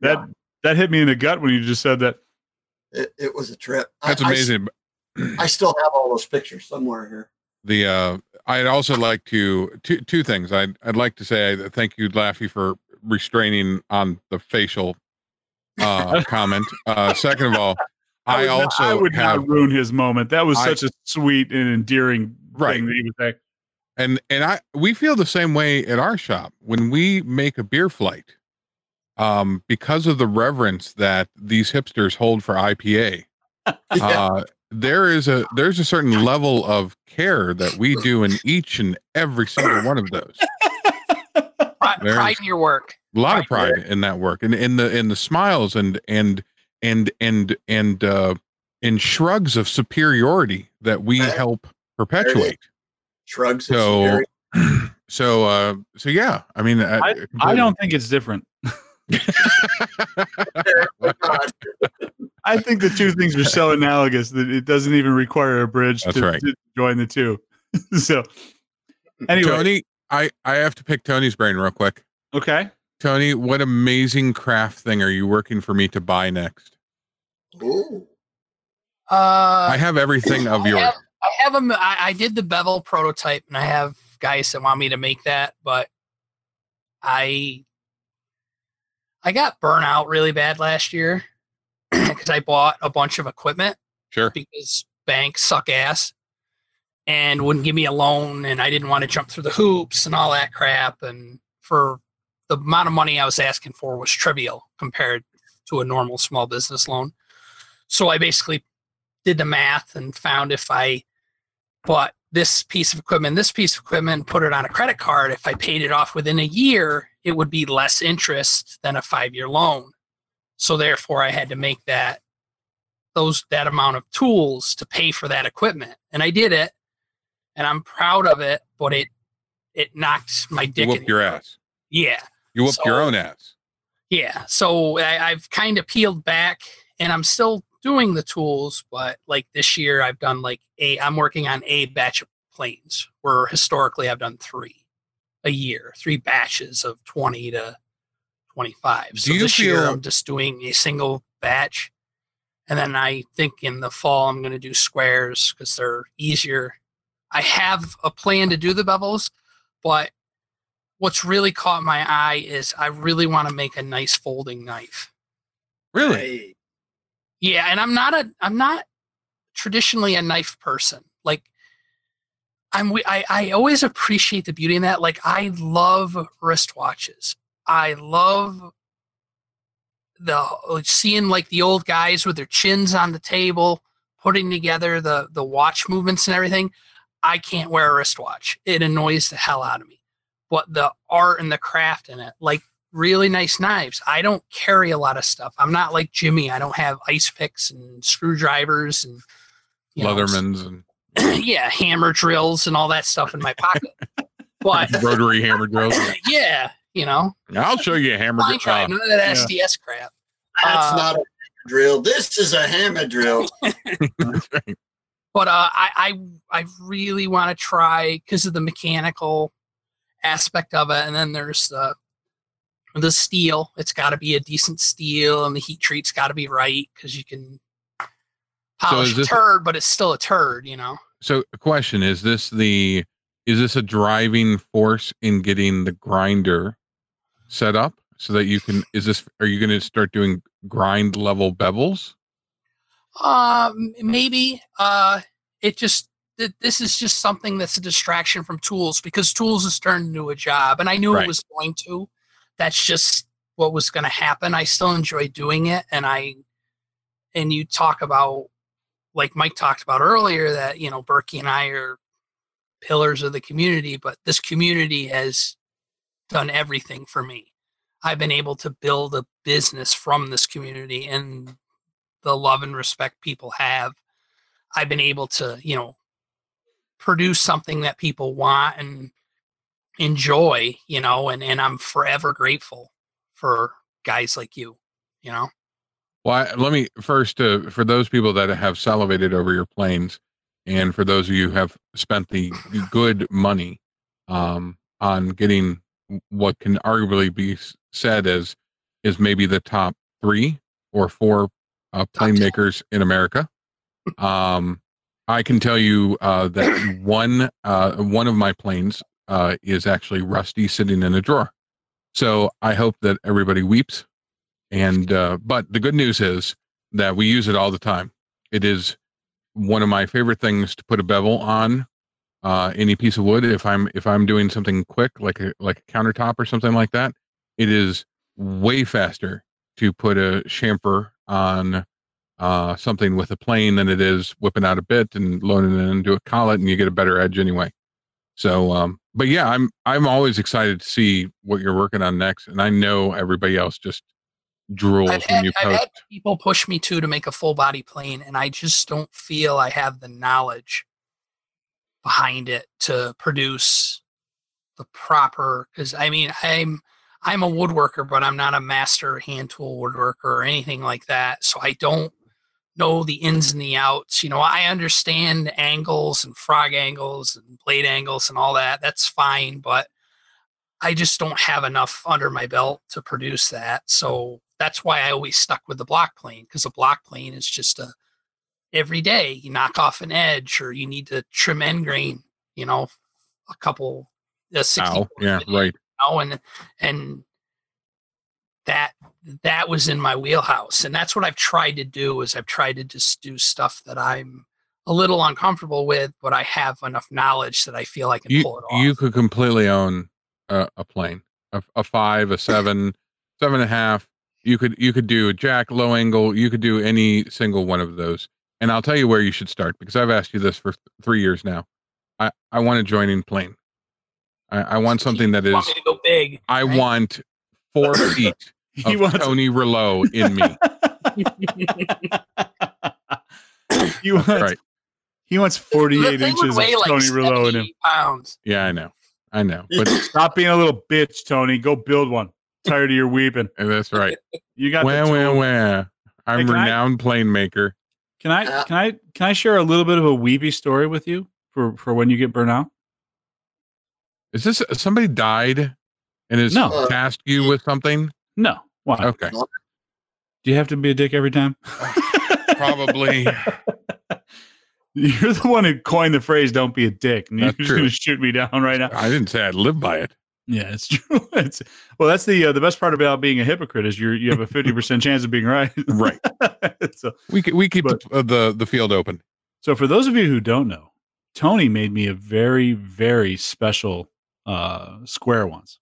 That Yeah. that hit me in the gut when you just said that. It, it was a trip. That's I s- amazing. I, still have all those pictures somewhere here. the uh i'd also like to two two things i'd i'd like to say uh, thank you laffy for restraining on the facial uh comment uh second of all i, would not- also I would have not ruin his moment. That was I- such a sweet and endearing Right. thing that he was saying. and and i we feel the same way at our shop when we make a beer flight um because of the reverence that these hipsters hold for ipa Yeah. uh there is a there's a certain level of care that we do in each and every single one of those There's- pride in your work. a lot of pride in that work and in the in the smiles and and and and and uh in shrugs of superiority that we Right. help perpetuate Shrugs. so superiority. so uh so yeah i mean I, I don't think it's different. I think the two things are so analogous that it doesn't even require a bridge to, right. to join the two. so anyway, tony i i have to pick tony's brain real quick. Okay. tony what amazing craft thing are you working for me to buy next? Ooh. Uh, i have everything of I yours. have, I have a, m- I, I did the bevel prototype, and I have guys that want me to make that, but I I got burnout really bad last year because I bought a bunch of equipment sure. because banks suck ass and wouldn't give me a loan, and I didn't want to jump through the hoops and all that crap, and for the amount of money I was asking for was trivial compared to a normal small business loan. So I basically did the math and found if I bought this piece of equipment, this piece of equipment, put it on a credit card, if I paid it off within a year, it would be less interest than a five year loan. So therefore I had to make that those that amount of tools to pay for that equipment. And I did it and I'm proud of it, but it it knocked my dick. you whooped in your ass Yeah. you whooped your own ass Yeah. So I, I've kind of peeled back and I'm still doing the tools, but like this year I've done like a I'm working on a batch of planes where historically I've done three a year, three batches of 20 to 25. Do so this year I'm just doing a single batch. And then I think in the fall I'm going to do squares because they're easier. I have a plan to do the bevels, but what's really caught my eye is I really want to make a nice folding knife. Really? Hey, Yeah, and I'm not a I'm not traditionally a knife person. Like I'm wi- I I always appreciate the beauty in that. Like I love wristwatches. I love the seeing like the old guys with their chins on the table putting together the the watch movements and everything. I can't wear a wristwatch. It annoys the hell out of me. But the art and the craft in it, like really nice knives. I don't carry a lot of stuff. I'm not like Jimmy. I don't have ice picks and screwdrivers and you know, Leathermans and yeah, hammer drills and all that stuff in my pocket. But rotary hammer drills. yeah, you know, I'll show you a hammer drill. try, Uh, none of that yeah. SDS crap. that's Uh, not a drill. This is a hammer drill. right. But uh, I, I I really want to try because of the mechanical aspect of it, and then there's the the steel. It's got to be a decent steel, and the heat treat's got to be right because you can polish is a turd, but it's still a turd, you know. So, question: Is this the is this a driving force in getting the grinder set up so that you can? Is this? Are you going to start doing grind level bevels? Um, maybe. Uh, it just th- this is just something that's a distraction from tools because tools has turned into a job, and I knew Right. it was going to. That's just what was going to happen. I still enjoy doing it, and I and you talk about like Mike talked about earlier that you know Berkey and I are pillars of the community, but this community has done everything for me. I've been able to build a business from this community and the love and respect people have. I've been able to, you know, produce something that people want and enjoy, you know, and, and I'm forever grateful for guys like you, you know. Well, let me first uh, for those people that have salivated over your planes, and for those of you who have spent the good money um, on getting what can arguably be said as is maybe the top three or four uh, plane makers in America. Um, I can tell you uh, that one uh, one of my planes uh, is actually rusty, sitting in a drawer. So I hope that everybody weeps and uh, but the good news is that we use it all the time. It is one of my favorite things to put a bevel on uh, any piece of wood. If I'm if I'm doing something quick, like a like a countertop or something like that, it is way faster to put a chamfer on uh, something with a plane than it is whipping out a bit and loading it into a collet, and you get a better edge anyway. So, um, but yeah, I'm I'm always excited to see what you're working on next, and I know everybody else just drools I've when had, you I've post. had people push me too to make a full body plane, and I just don't feel I have the knowledge behind it to produce the proper. Because I mean, I'm I'm a woodworker, but I'm not a master hand tool woodworker or anything like that. So I don't know the ins and the outs. You know, I understand angles and frog angles and blade angles and all that. That's fine, but I just don't have enough under my belt to produce that. So that's why I always stuck with the block plane because a block plane is just a every day you knock off an edge or you need to trim end grain, you know, a couple a 60 Ow. Yeah, right. Know, and and that that was in my wheelhouse and that's what i've tried to do is i've tried to just do stuff that i'm a little uncomfortable with but i have enough knowledge that i feel i can You pull it off you could completely own a, a plane, a, a five, a seven, seven and a half. You could you could do a jack, low angle. You could do any single one of those. And I'll tell you where you should start because I've asked you this for th- three years now. I I want a joining plane. I, I want something that is. Want to go big I right? want four feet He of wants Tony Rouleau in me. he wants Right. he wants 48 inches of like Tony Rouleau in him. pounds Yeah, I know, I know, but Stop being a little bitch, Tony. Go build one. Tired of your weeping. that's right. You got Where, the where, tool. where? I'm Hey, can I- renowned plane maker. Can I Uh, can I can I share a little bit of a weepy story with you for for when you get burnt out? Is this somebody died and is No. tasked you with something? No. Why? Okay. Do you have to be a dick every time? Probably. You're the one who coined the phrase "Don't be a dick," and you're just going to shoot me down right now. I didn't say I'd live by it. Yeah, it's true. It's, well, that's the uh, the best part about being a hypocrite is you're you have a fifty percent chance of being right. Right. so, We we keep But- the, uh, the the field open. so for those of you who don't know, Tony made me a very very special uh, square once,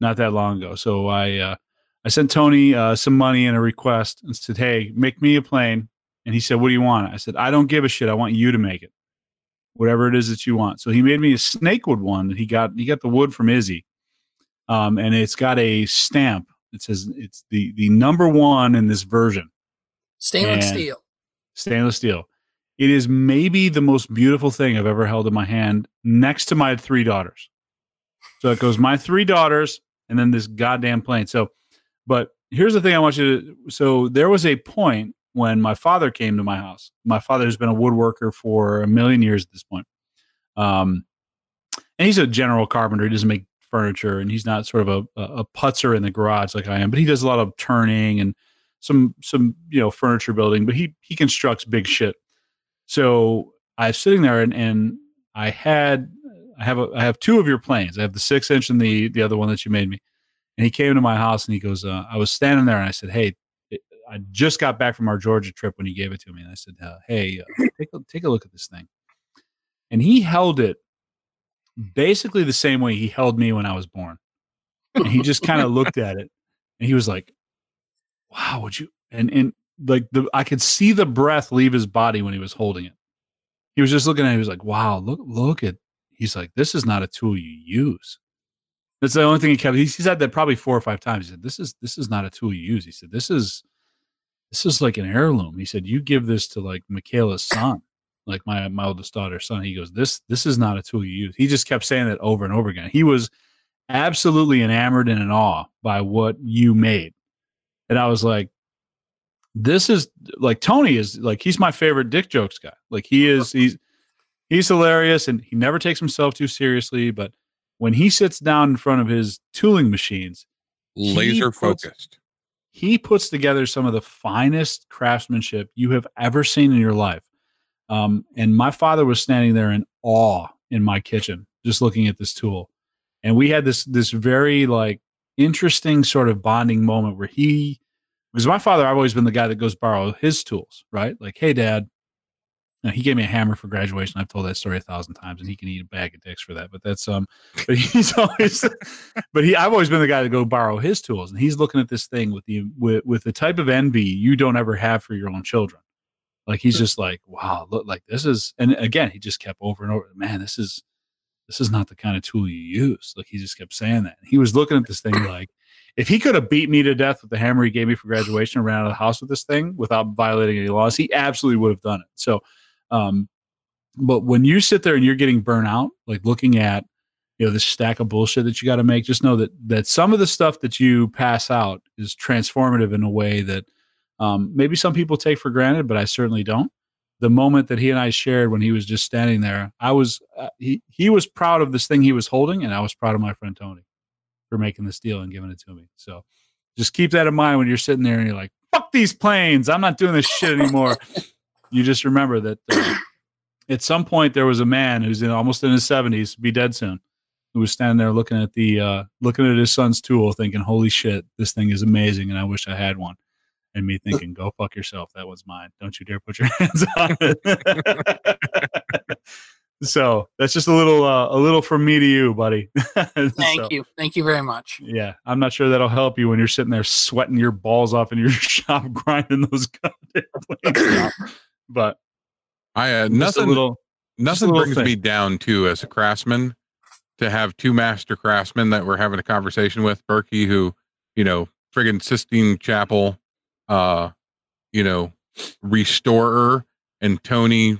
not that long ago. So I uh, I sent Tony uh, some money and a request and said, "Hey, make me a plane." And he said, "What do you want?" I said, "I don't give a shit. I want you to make it, whatever it is that you want." So he made me a snakewood one that he got. He got the wood from Izzy, um, and it's got a stamp. It says it's the the number one in this version Stainless And- steel. stainless steel. It is maybe the most beautiful thing I've ever held in my hand, next to my three daughters. So it goes my three daughters, and then this goddamn plane. So, but here's the thing I want you to. So there was a point when my father came to my house. My father has been a woodworker for a million years at this point. Um, and he's a general carpenter. He doesn't make furniture, and he's not sort of a, a, putzer in the garage like I am. But he does a lot of turning and some some you know furniture building. But he he constructs big shit. So I was sitting there, and, and I had I have a I have two of your planes. I have the six inch and the the other one that you made me. And he came to my house and he goes, uh, I was standing there and I said, Hey, it- I just got back from our Georgia trip when he gave it to me, and I said, uh, Hey, uh, take a, take a look at this thing. And he held it basically the same way he held me when I was born. And he just kind of looked at it and he was like, Wow, would you and and like the I could see the breath leave his body when he was holding it. He was just looking at it, he was like, Wow, look, look at he's like, This is not a tool you use. That's the only thing he kept. He, he said that probably four or five times. He said, "This is this is not a tool you use." He said, "This is this is like an heirloom." He said, "You give this to like Michaela's son, like my my oldest daughter's son." He goes, "This this is not a tool you use." He just kept saying that over and over again. He was absolutely enamored and in awe by what you made, and I was like, "This is like Tony is like he's my favorite dick jokes guy. Like he is he's he's hilarious and he never takes himself too seriously, but." When he sits down in front of his tooling machines, He Laser puts- focused. he puts together some of the finest craftsmanship you have ever seen in your life. Um, and my father was standing there in awe in my kitchen, just looking at this tool. And we had this this very like interesting sort of bonding moment where he because my father, I've always been the guy that goes borrow his tools, right? Like, hey dad, now, he gave me a hammer for graduation. I've told that story a thousand times, and he can eat a bag of dicks for that. But that's um, but he's always, but he, I've always been the guy to go borrow his tools, and he's looking at this thing with the with with the type of envy you don't ever have for your own children. Like he's just like, wow, look, like this is, and again, he just kept over and over, man, this is, this is not the kind of tool you use. Like he just kept saying that. He was looking at this thing like, if he could have beat me to death with the hammer he gave me for graduation and ran out of the house with this thing without violating any laws, he absolutely would have done it. So, um, but when you sit there and you're getting burnt out, like looking at, you know, this stack of bullshit that you got to make, just know that that some of the stuff that you pass out is transformative in a way that um, maybe some people take for granted, but I certainly don't. The moment that he and I shared when he was just standing there, I was uh, he he was proud of this thing he was holding, and I was proud of my friend Tony for making this deal and giving it to me. So just keep that in mind when you're sitting there and you're like, "Fuck these planes! I'm not doing this shit anymore." You just remember that uh, at some point there was a man who's in almost in his 70s, be dead soon, who was standing there looking at the uh, looking at his son's tool, thinking, "Holy shit, this thing is amazing, and I wish I had one." And me thinking, "Go fuck yourself. That was mine. Don't you dare put your hands on it." so that's just a little uh, a little from me to you, buddy. Thank So, you. Thank you very much. Yeah, I'm not sure that'll help you when you're sitting there sweating your balls off in your shop grinding those goddamn plates. But I uh, nothing little nothing brings thing. me down to as a craftsman to have two master craftsmen that we're having a conversation with Berkey, who you know friggin' Sistine Chapel, uh, you know, restorer, and Tony,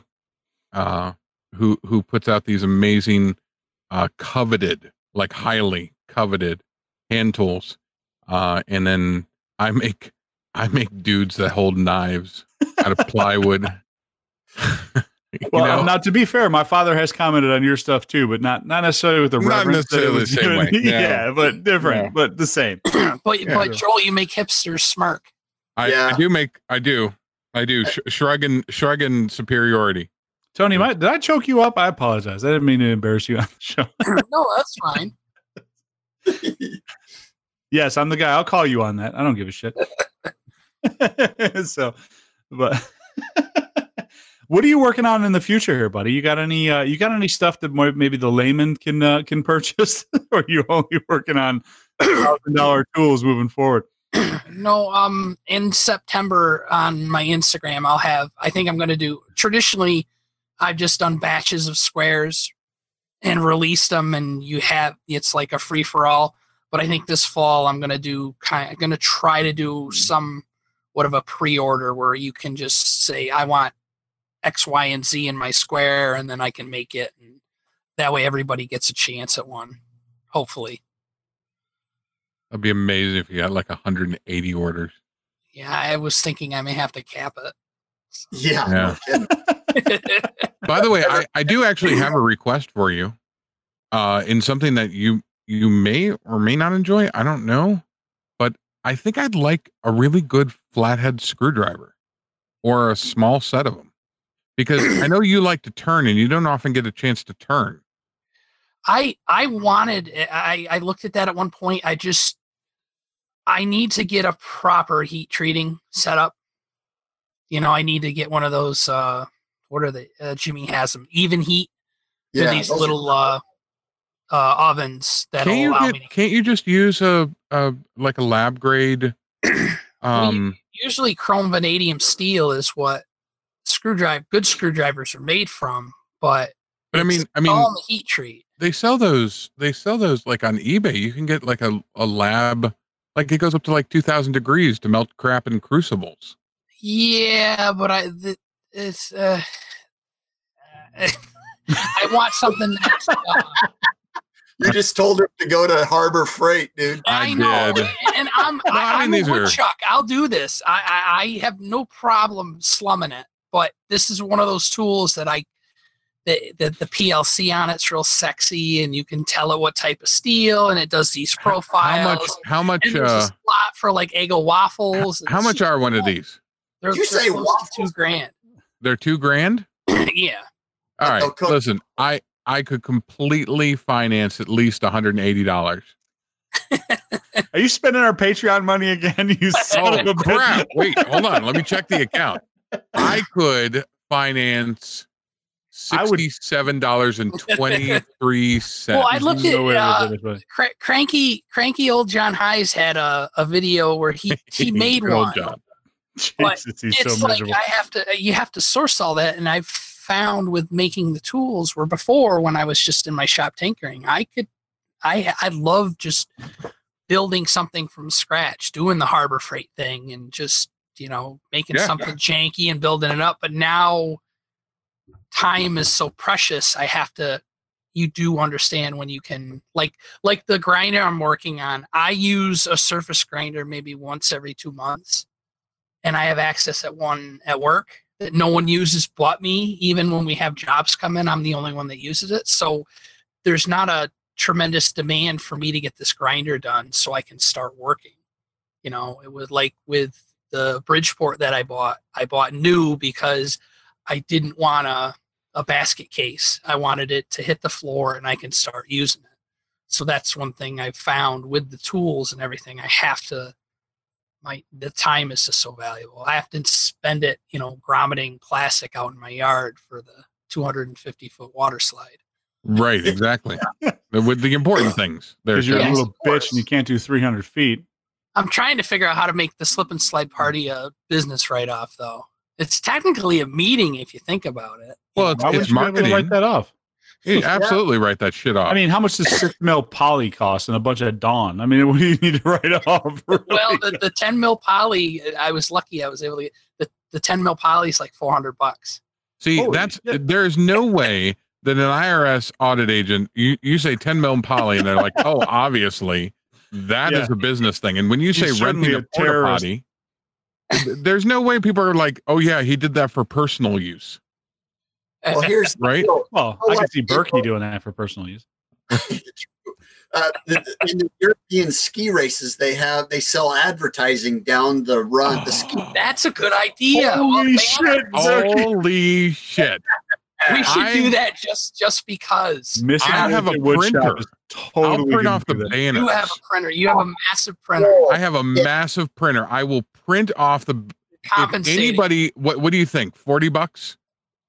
uh, who who puts out these amazing, uh, coveted, like highly coveted hand tools, uh, and then I make I make dudes that hold knives out of plywood. Well, know? now to be fair, my father has commented on your stuff too, but not not necessarily with the Not reverence that it necessarily the same way. No. yeah, but different, No. but the same. but Yeah. but Joel, you make hipsters smirk. I, Yeah. I do make I do I do Sh- shrug and shrug and superiority. Tony, my, did I choke you up? I apologize. I didn't mean to embarrass you on the show. no, that's fine. yes, I'm the guy. I'll call you on that. I don't give a shit. so, but what are you working on in the future here, buddy? You got any? Uh, you got any stuff that maybe the layman can uh, can purchase, or are you only working on thousand dollar tools moving forward? No, um, in September on my Instagram, I'll have. I think I'm going to do. Traditionally, I've just done batches of squares and released them, and you have it's like a free for all. But I think this fall I'm going to do kind. I'm going to try to do some what of a pre-order where you can just say I want X, Y, and Z in my square, and then I can make it, and that way everybody gets a chance at one. Hopefully, That'd be amazing if you got like 180 orders. yeah. I was thinking I may have to cap it. yeah. Yeah. By the way, I, I do actually have a request for you. Uh in something that you you may or may not enjoy. I don't know. I think I'd like a really good flathead screwdriver or a small set of them. Because I know you like to turn and you don't often get a chance to turn. I I wanted I I looked at that at one point. I just I need to get a proper heat treating setup. You know, I need to get one of those uh what are they? Uh, Jimmy has them. Evenheat. Yeah, these those are- little uh uh ovens that'll Can't you allow get, me to can't you just use a, a like a lab grade um usually chrome vanadium steel is what screwdriver good screwdrivers are made from, but but I mean I mean all the heat treat. they sell those they sell those like on ebay you can get like a, a lab like it goes up to like 2000 degrees to melt crap in crucibles Yeah, but I th- it's uh, I want something that's. Uh, You just told her to go to Harbor Freight, dude. I I, know, did. and I'm No, I I, I'm mean, a these are- woodchuck. I'll do this. I, I I have no problem slumming it, but this is one of those tools that I. The, the, the PLC on it's real sexy, and you can tell it what type of steel, and it does these profiles. how much how much and there's a uh slot for like Eggo waffles. and how much are one of these They're, You they're say close to two grand. they're two grand yeah. all right listen i i could completely finance at least 180 dollars Are you spending our Patreon money again? You son of oh a bitch? crap wait hold on let me check the account i could finance $67.23 Well, I looked at, No way we're uh, doing this, but- Cra- cranky, cranky old John Heisz had a, a video where he he made one. John. But Jesus, he's It's so like miserable. I have to, you have to source all that, and I've found with making the tools were before when I was just in my shop tinkering, I could, I I love just building something from scratch, doing the Harbor Freight thing, and just you know making Yeah. something janky and building it up. But now time is so precious. I have to. You do understand when you can like like the grinder I'm working on. I use a surface grinder maybe once every two months, and I have access at one at work that no one uses but me. Even when we have jobs come in, I'm the only one that uses it. So there's not a tremendous demand for me to get this grinder done so I can start working. You know, it was like with the Bridgeport that I bought. I bought new because I didn't want a, a basket case. I wanted it to hit the floor and I can start using it. So that's one thing I've found with the tools and everything. I have to my the time is just so valuable. I have to spend it, you know, grommeting plastic out in my yard for the 250 foot water slide. Right, exactly. With the important things. There, Because you're Yes, a little bitch and you can't do 300 feet. I'm trying to figure out how to make the slip and slide party a business write off though. It's technically a meeting if you think about it. Well, it's, Why would it's you be able to marketing. write that off? You absolutely write that shit off. I mean, how much does six mil poly cost and a bunch of Dawn? I mean, what do you need to write off? Well, the, the 10 mil poly, I was lucky I was able to get the, the 10 mil poly is like 400 bucks. See, Holy that's shit. there's no way that an IRS audit agent you, you say 10 mil poly and they're like, oh, obviously that is Yeah. a business thing. And when you He's say certainly renting a a porta potty, There's no way people are like, oh yeah, he did that for personal use. Well, here's Right? Well, Oh, I can see people- Berkey doing that for personal use. uh, the, the- in the European ski races, they have they sell advertising down the run. The ski. That's a good idea. Holy Well, man, shit, Berkey. Holy shit! We should I- do that just just because. Mission I have a Limited Wood Shop printer. is I'll print off the do that. banners. You have a printer. You have a massive printer. I have a massive printer. I will print off the if anybody what what do you think 40 bucks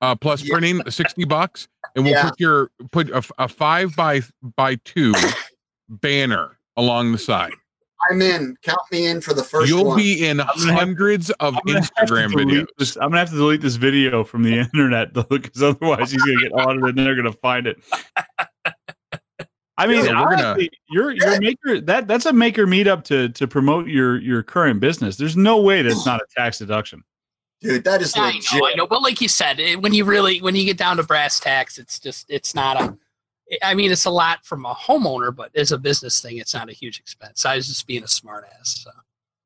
uh plus Yeah. printing 60 bucks and we'll Yeah. put your put a, a five by by two banner along the side I'm in. Count me in for the 1st you'll one. be in gonna have- hundreds of I'm gonna have to instagram videos This, I'm gonna have to delete this video from the internet though, because otherwise he's gonna get audited and they're gonna find it. I mean, Yeah, we're gonna- you're you're maker that that's a maker meetup to to promote your your current business. There's no way that's not a tax deduction. Dude, that is I legit. know, I know, but like you said, it, when you really when you get down to brass tacks, it's just it's not a. I mean, it's a lot from a homeowner, but as a business thing, it's not a huge expense. I was just being a smartass. So.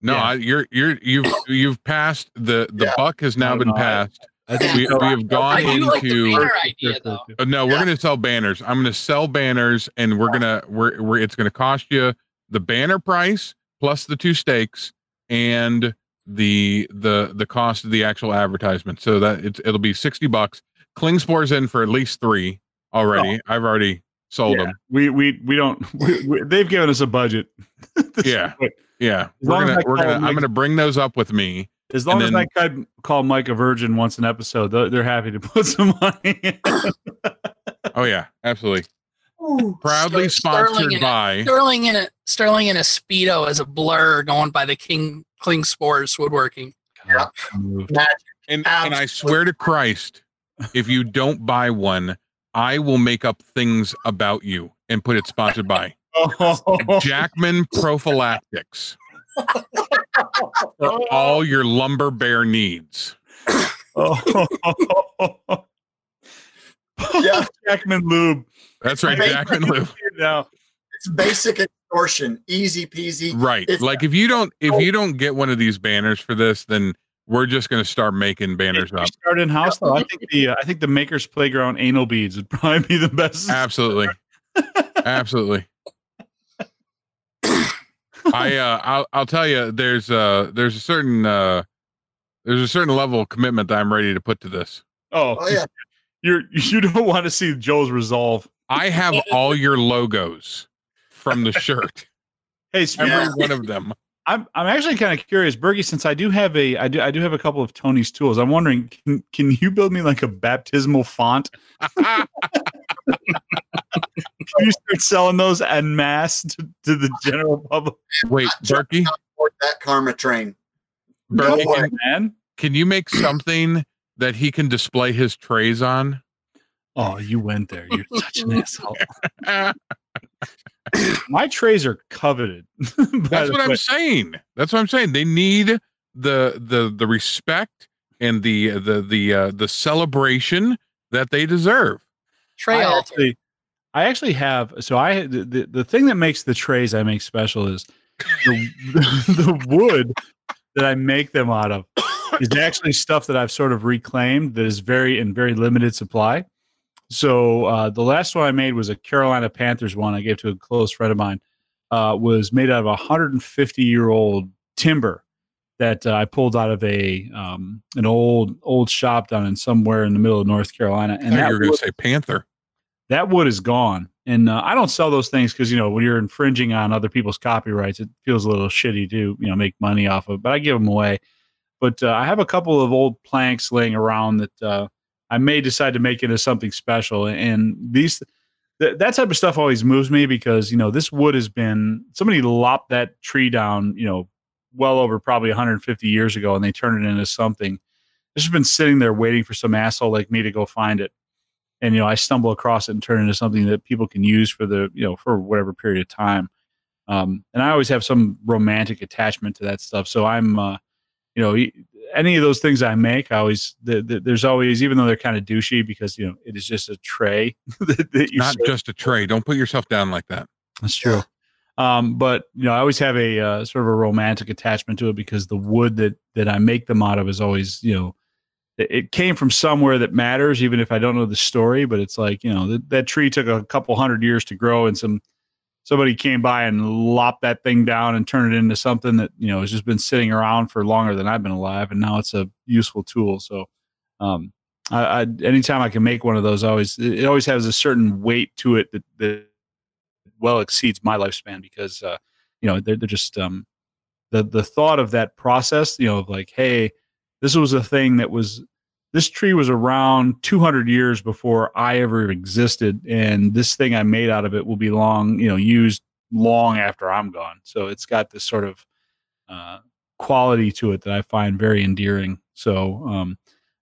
no Yeah. I, you're you're you've you've passed the the Yeah. buck has now been know, passed we, we have gone I do like the into idea. Uh, no, we're Yeah. going to sell banners. I'm going to sell banners, and we're gonna we're, we're it's going to cost you the banner price plus the two stakes and the the the cost of the actual advertisement. So that it's it'll be sixty bucks. Klingspor's in for at least three already. I've already sold Yeah. them. We we we don't. We, we, they've given us a budget. Yeah. Yeah, we're gonna we're gonna them, I'm gonna bring those up with me. As long as then- I could call Mike a virgin once an episode, they're, they're happy to put some money. in. Oh yeah, absolutely. Ooh. Proudly Ster- Sterling sponsored in it. by. Sterling in a Sterling in a speedo as a blur going by the King Klingspor's woodworking. Yeah. And, and I swear to Christ, if you don't buy one, I will make up things about you and put it sponsored by Jackman Prophylactics for all your lumber bear needs. Yeah. Jackman Lube. That's right, Amazing. Jackman Lube. Now, It's basic extortion. Easy peasy. Right. It's- like if you don't if you don't get one of these banners for this, then we're just gonna start making banners up. start in house though. I think the uh, I think the Makers Playground anal beads would probably be the best. Absolutely. Absolutely. I uh I'll I'll tell you there's uh there's a certain uh there's a certain level of commitment that I'm ready to put to this. Oh, Oh yeah. you're you don't want to see Joe's resolve. I have all your logos from the shirt. Hey, Every Yeah. one of them. I'm I'm actually kind of curious, Berkey, since I do have a I do I do have a couple of Tony's tools. I'm wondering, can, can you build me like a baptismal font? Can you start selling those en masse to, to the general public? Wait, Berkey, that karma train. Berkey, No way. can, man. can you make something that he can display his trays on? Oh, you went there. You're such an asshole. My trays are coveted. That's the what I'm saying. That's what I'm saying. They need the the the respect and the the the uh, the celebration that they deserve. Tray I actually, I actually have. So I the, the the thing that makes the trays I make special is the, the wood that I make them out of is actually stuff that I've sort of reclaimed that is very in very limited supply. So uh, the last one I made was a Carolina Panthers one I gave to a close friend of mine. Uh, was made out of a 150 year old timber that uh, I pulled out of a um, an old old shop down in somewhere in the middle of North Carolina. And that you were going to say Panther. that wood is gone and uh, i don't sell those things because you know when you're infringing on other people's copyrights it feels a little shitty to you know make money off of but i give them away but uh, i have a couple of old planks laying around that uh, i may decide to make it into something special and these th- that type of stuff always moves me because you know this wood has been somebody lopped that tree down you know well over probably 150 years ago and they turned it into something it's just been sitting there waiting for some asshole like me to go find it and you know I stumble across it and turn it into something that people can use for the you know for whatever period of time. Um, and I always have some romantic attachment to that stuff. So I'm, uh, you know, any of those things I make, I always the, the, there's always even though they're kind of douchey because you know it is just a tray that, that you Not serve. just a tray. Don't put yourself down like that. That's true. Um, but you know, I always have a uh, sort of a romantic attachment to it because the wood that that I make them out of is always, you know, it, it came from somewhere that matters, even if I don't know the story. But it's like, you know, that, that tree took a couple hundred years to grow, and some somebody came by and lopped that thing down and turned it into something that you know has just been sitting around for longer than I've been alive, and now it's a useful tool. So, um, I, I anytime I can make one of those, I always it always has a certain weight to it that, that well exceeds my lifespan because uh, you know they're, they're just um, the the thought of that process, you know, of like, hey, this was a thing that was this tree was around 200 years before I ever existed, and this thing I made out of it will be long, you know, used long after I'm gone. So it's got this sort of uh, quality to it that I find very endearing. So, um,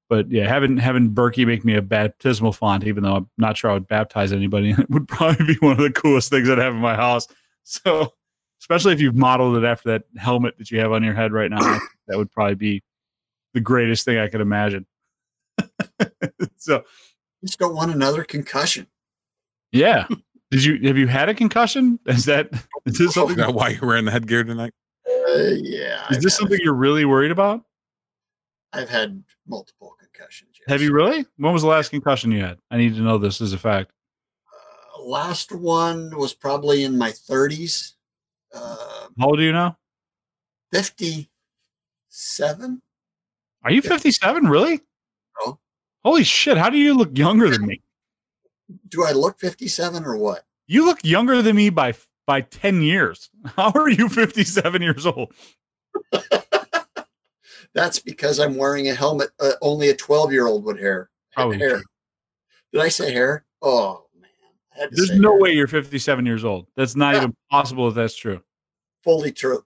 but yeah, having having Berkey make me a baptismal font, even though I'm not sure I would baptize anybody, it would probably be one of the coolest things I'd have in my house. So, especially if you've modeled it after that helmet that you have on your head right now, that would probably be the greatest thing I could imagine. so just don't want another concussion. Yeah. Did you have you had a concussion? Is that is this Is something? that why you're wearing the headgear tonight? Uh, yeah. Is I've this something you're really worried about? I've had multiple concussions. Yes. Have you really? When was the last concussion you had? I need to know this as a fact. Uh, last one was probably in my 30s. Uh, How old are you now? 57. Are you 57? Really? No. Holy shit! How do you look younger than me? Do I look 57 or what? You look younger than me by by 10 years. How are you 57 years old? That's because I'm wearing a helmet uh, only a 12 year old would hair. Probably hair. true. Did I say hair? Oh, man. I had to There's no hair. way you're 57 years old. That's not Yeah. even possible if that's true. Fully true.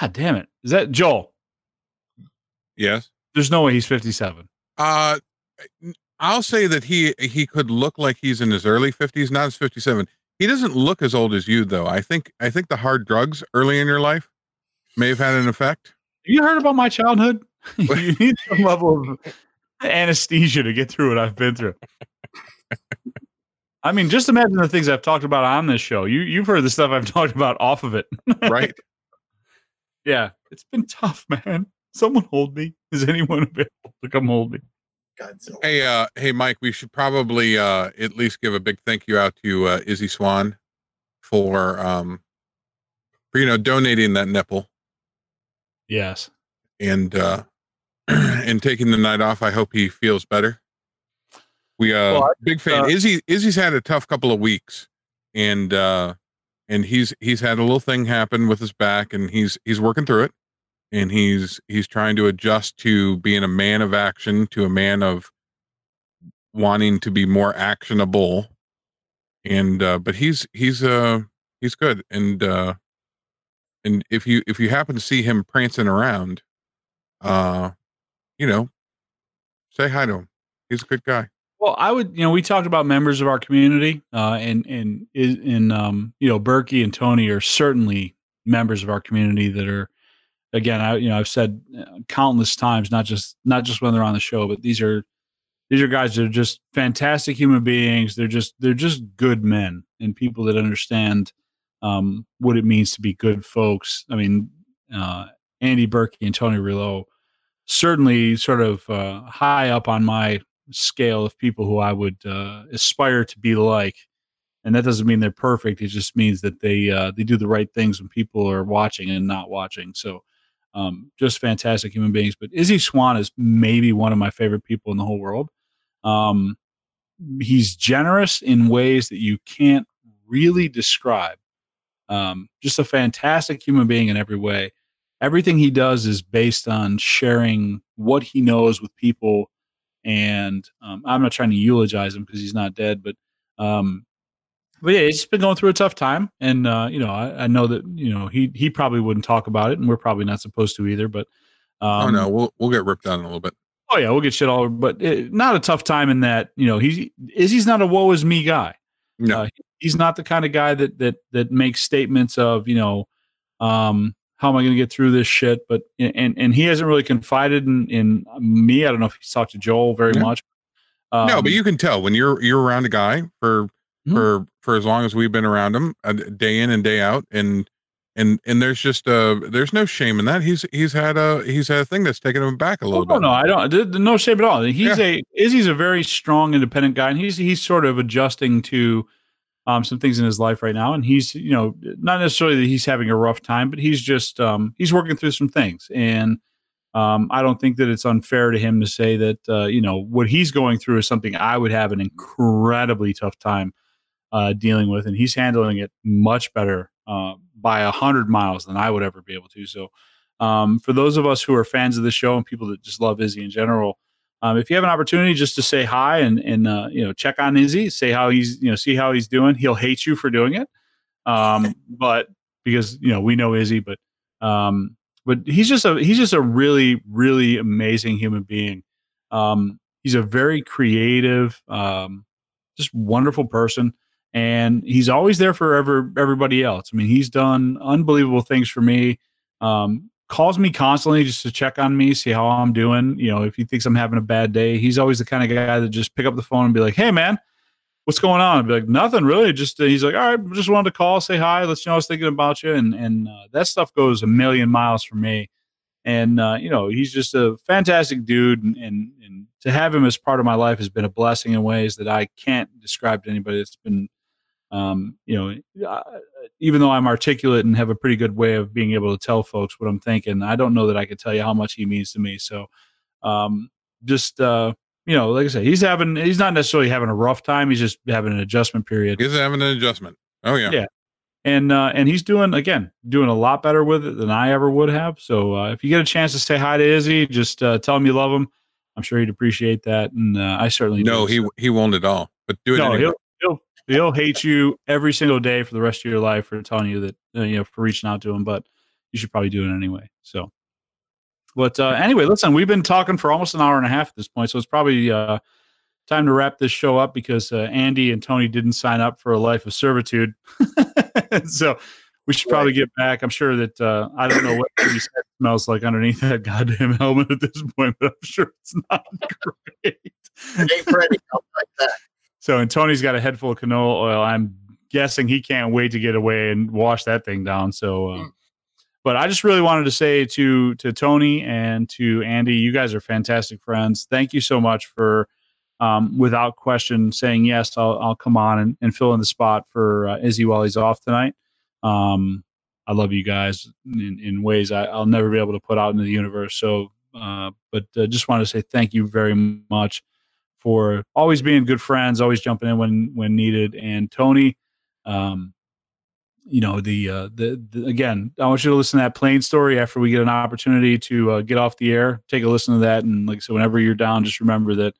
God damn it. Is that Joel? Yes. There's no way he's 57. Uh, I'll say that he he could look like he's in his early 50s, not his 57. He doesn't look as old as you though. I think I think the hard drugs early in your life may have had an effect. You heard about my childhood? you need some level of anesthesia to get through what I've been through. I mean, just imagine the things I've talked about on this show. You you've heard the stuff I've talked about off of it. Right? yeah, it's been tough, man. Someone hold me. Is anyone available to come hold me? Godzilla. hey, uh, hey, Mike. We should probably uh at least give a big thank you out to uh, Izzy Swan for um for you know donating that nipple Yes. and uh and taking the night off. I hope he feels better. We uh Well, I big fan. uh, Izzy Izzy's had a tough couple of weeks and uh and he's he's had a little thing happen with his back and he's he's working through it and he's he's trying to adjust to being a man of action to a man of wanting to be more actionable. And uh but he's he's uh he's good. And uh and if you if you happen to see him prancing around uh you know say hi to him. He's a good guy. Well, I would, you know, we talked about members of our community, uh, and and and um, you know, Berkey and Tony are certainly members of our community that are, again, I you know, I've said uh, countless times, not just not just when they're on the show, but these are these are guys that are just fantastic human beings. They're just they're just good men and people that understand um, what it means to be good folks. I mean, uh, Andy Berkey and Tony Rillo certainly sort of uh, high up on my scale of people who I would uh, aspire to be like. And that doesn't mean they're perfect. It just means that they uh, they do the right things when people are watching and not watching. So, um, just fantastic human beings. But Izzy Swan is maybe one of my favorite people in the whole world. Um, he's generous in ways that you can't really describe. Um, just a fantastic human being in every way. Everything he does is based on sharing what he knows with people and um, I'm not trying to eulogize him because he's not dead, but um, but yeah, he's been going through a tough time, and uh, you know, I, I know that you know he he probably wouldn't talk about it, and we're probably not supposed to either. But um, oh no we'll we'll get ripped on a little bit oh yeah, we'll get shit all over, but it, not a tough time in that you know he's is he's not a woe is me guy. no Uh, he's not the kind of guy that that that makes statements of you know um how am i going to get through this shit but and and he hasn't really confided in in me i don't know if he's talked to joel very Yeah. much um, no but you can tell when you're you're around a guy for Mhm. for for as long as we've been around him, uh, day in and day out, and and and there's just uh there's no shame in that. He's he's had a he's had a thing that's taken him back a little Oh, bit. no, no, I don't. No shame at all. He's a Izzy's a very strong, independent guy, and he's he's sort of adjusting to um, some things in his life right now. And he's you know not necessarily that he's having a rough time, but he's just um, he's working through some things. And um, I don't think that it's unfair to him to say that uh, you know what he's going through is something I would have an incredibly tough time uh, dealing with, and he's handling it much better uh, by a hundred miles than I would ever be able to. So um, for those of us who are fans of the show and people that just love Izzy in general, um, if you have an opportunity just to say hi and and uh, you know check on Izzy, say how he's you know see how he's doing. He'll hate you for doing it, um, but because you know we know Izzy, but um, but he's just a he's just a really really amazing human being. Um, he's a very creative, um, just wonderful person, and he's always there for ever everybody else. I mean, he's done unbelievable things for me. Um, calls me constantly just to check on me, see how I'm doing. You know, if he thinks I'm having a bad day, he's always the kind of guy that just pick up the phone and be like, "Hey, man, what's going on?" I'd be like, "Nothing really." Just uh, he's like, "All right, just wanted to call, say hi, Let's you know I was thinking about you," and and uh, that stuff goes a million miles for me. And uh, you know, he's just a fantastic dude, and, and and to have him as part of my life has been a blessing in ways that I can't describe to anybody. It's been um, you know, uh, even though I'm articulate and have a pretty good way of being able to tell folks what I'm thinking, I don't know that I could tell you how much he means to me. So, um, just uh, you know, like I said, he's having he's not necessarily having a rough time. He's just having an adjustment period, He's having an adjustment. Oh yeah. Yeah. and uh, and he's doing again doing a lot better with it than I ever would have. So, uh, if you get a chance to say hi to Izzy, just uh, tell him you love him. I'm sure he'd appreciate that, and uh, I certainly No, do. he So- he won't at all. But do it no, anyway. He'll hate you every single day for the rest of your life for telling you that uh, you know for reaching out to him. But you should probably do it anyway. So, but uh, anyway, listen, we've been talking for almost an hour and a half at this point, so it's probably uh, time to wrap this show up because uh, Andy and Tony didn't sign up for a life of servitude. so. We should probably get back. I'm sure that uh, I don't know what smells like underneath that goddamn helmet at this point, but I'm sure it's not great. It ain't help like that. So, and Tony's got a head full of canola oil. I'm guessing he can't wait to get away and wash that thing down. So, uh, Mm. but I just really wanted to say to to Tony and to Andy, you guys are fantastic friends. Thank you so much for, um, without question, saying yes. I'll I'll come on and, and fill in the spot for uh, Izzy while he's off tonight. Um, I love you guys in, in ways I, I'll never be able to put out into the universe. So, uh, but uh, just want to say thank you very much for always being good friends, always jumping in when when needed. And Tony, um, you know the, uh, the the again, I want you to listen to that plane story after we get an opportunity to uh, get off the air. Take a listen to that, and like said, whenever you're down, just remember that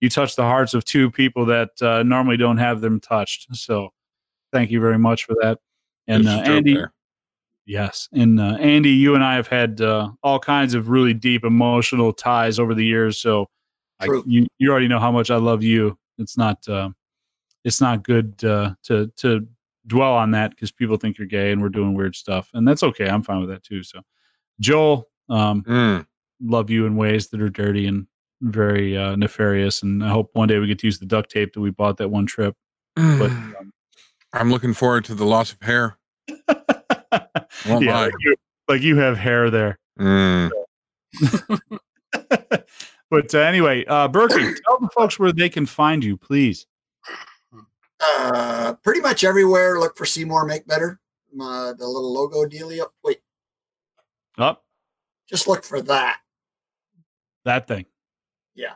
you touch the hearts of two people that uh, normally don't have them touched. So, thank you very much for that. And uh, Andy, there. Yes, and uh, Andy, you and I have had uh, all kinds of really deep emotional ties over the years. So, I, you you already know how much I love you. It's not uh, it's not good uh, to to dwell on that because people think you're gay and we're doing weird stuff, and that's okay. I'm fine with that too. So, Joel, um, Mm. love you in ways that are dirty and very uh, nefarious, and I hope one day we get to use the duct tape that we bought that one trip. But um, I'm looking forward to the loss of hair. Yeah, like you, like you have hair there. Mm. but uh, anyway, uh, Berkey, tell the folks where they can find you, please. Uh, pretty much everywhere. Look for Seymour Make Better. Uh, the little logo dealio. Wait, Up just look for that. that thing. Yeah.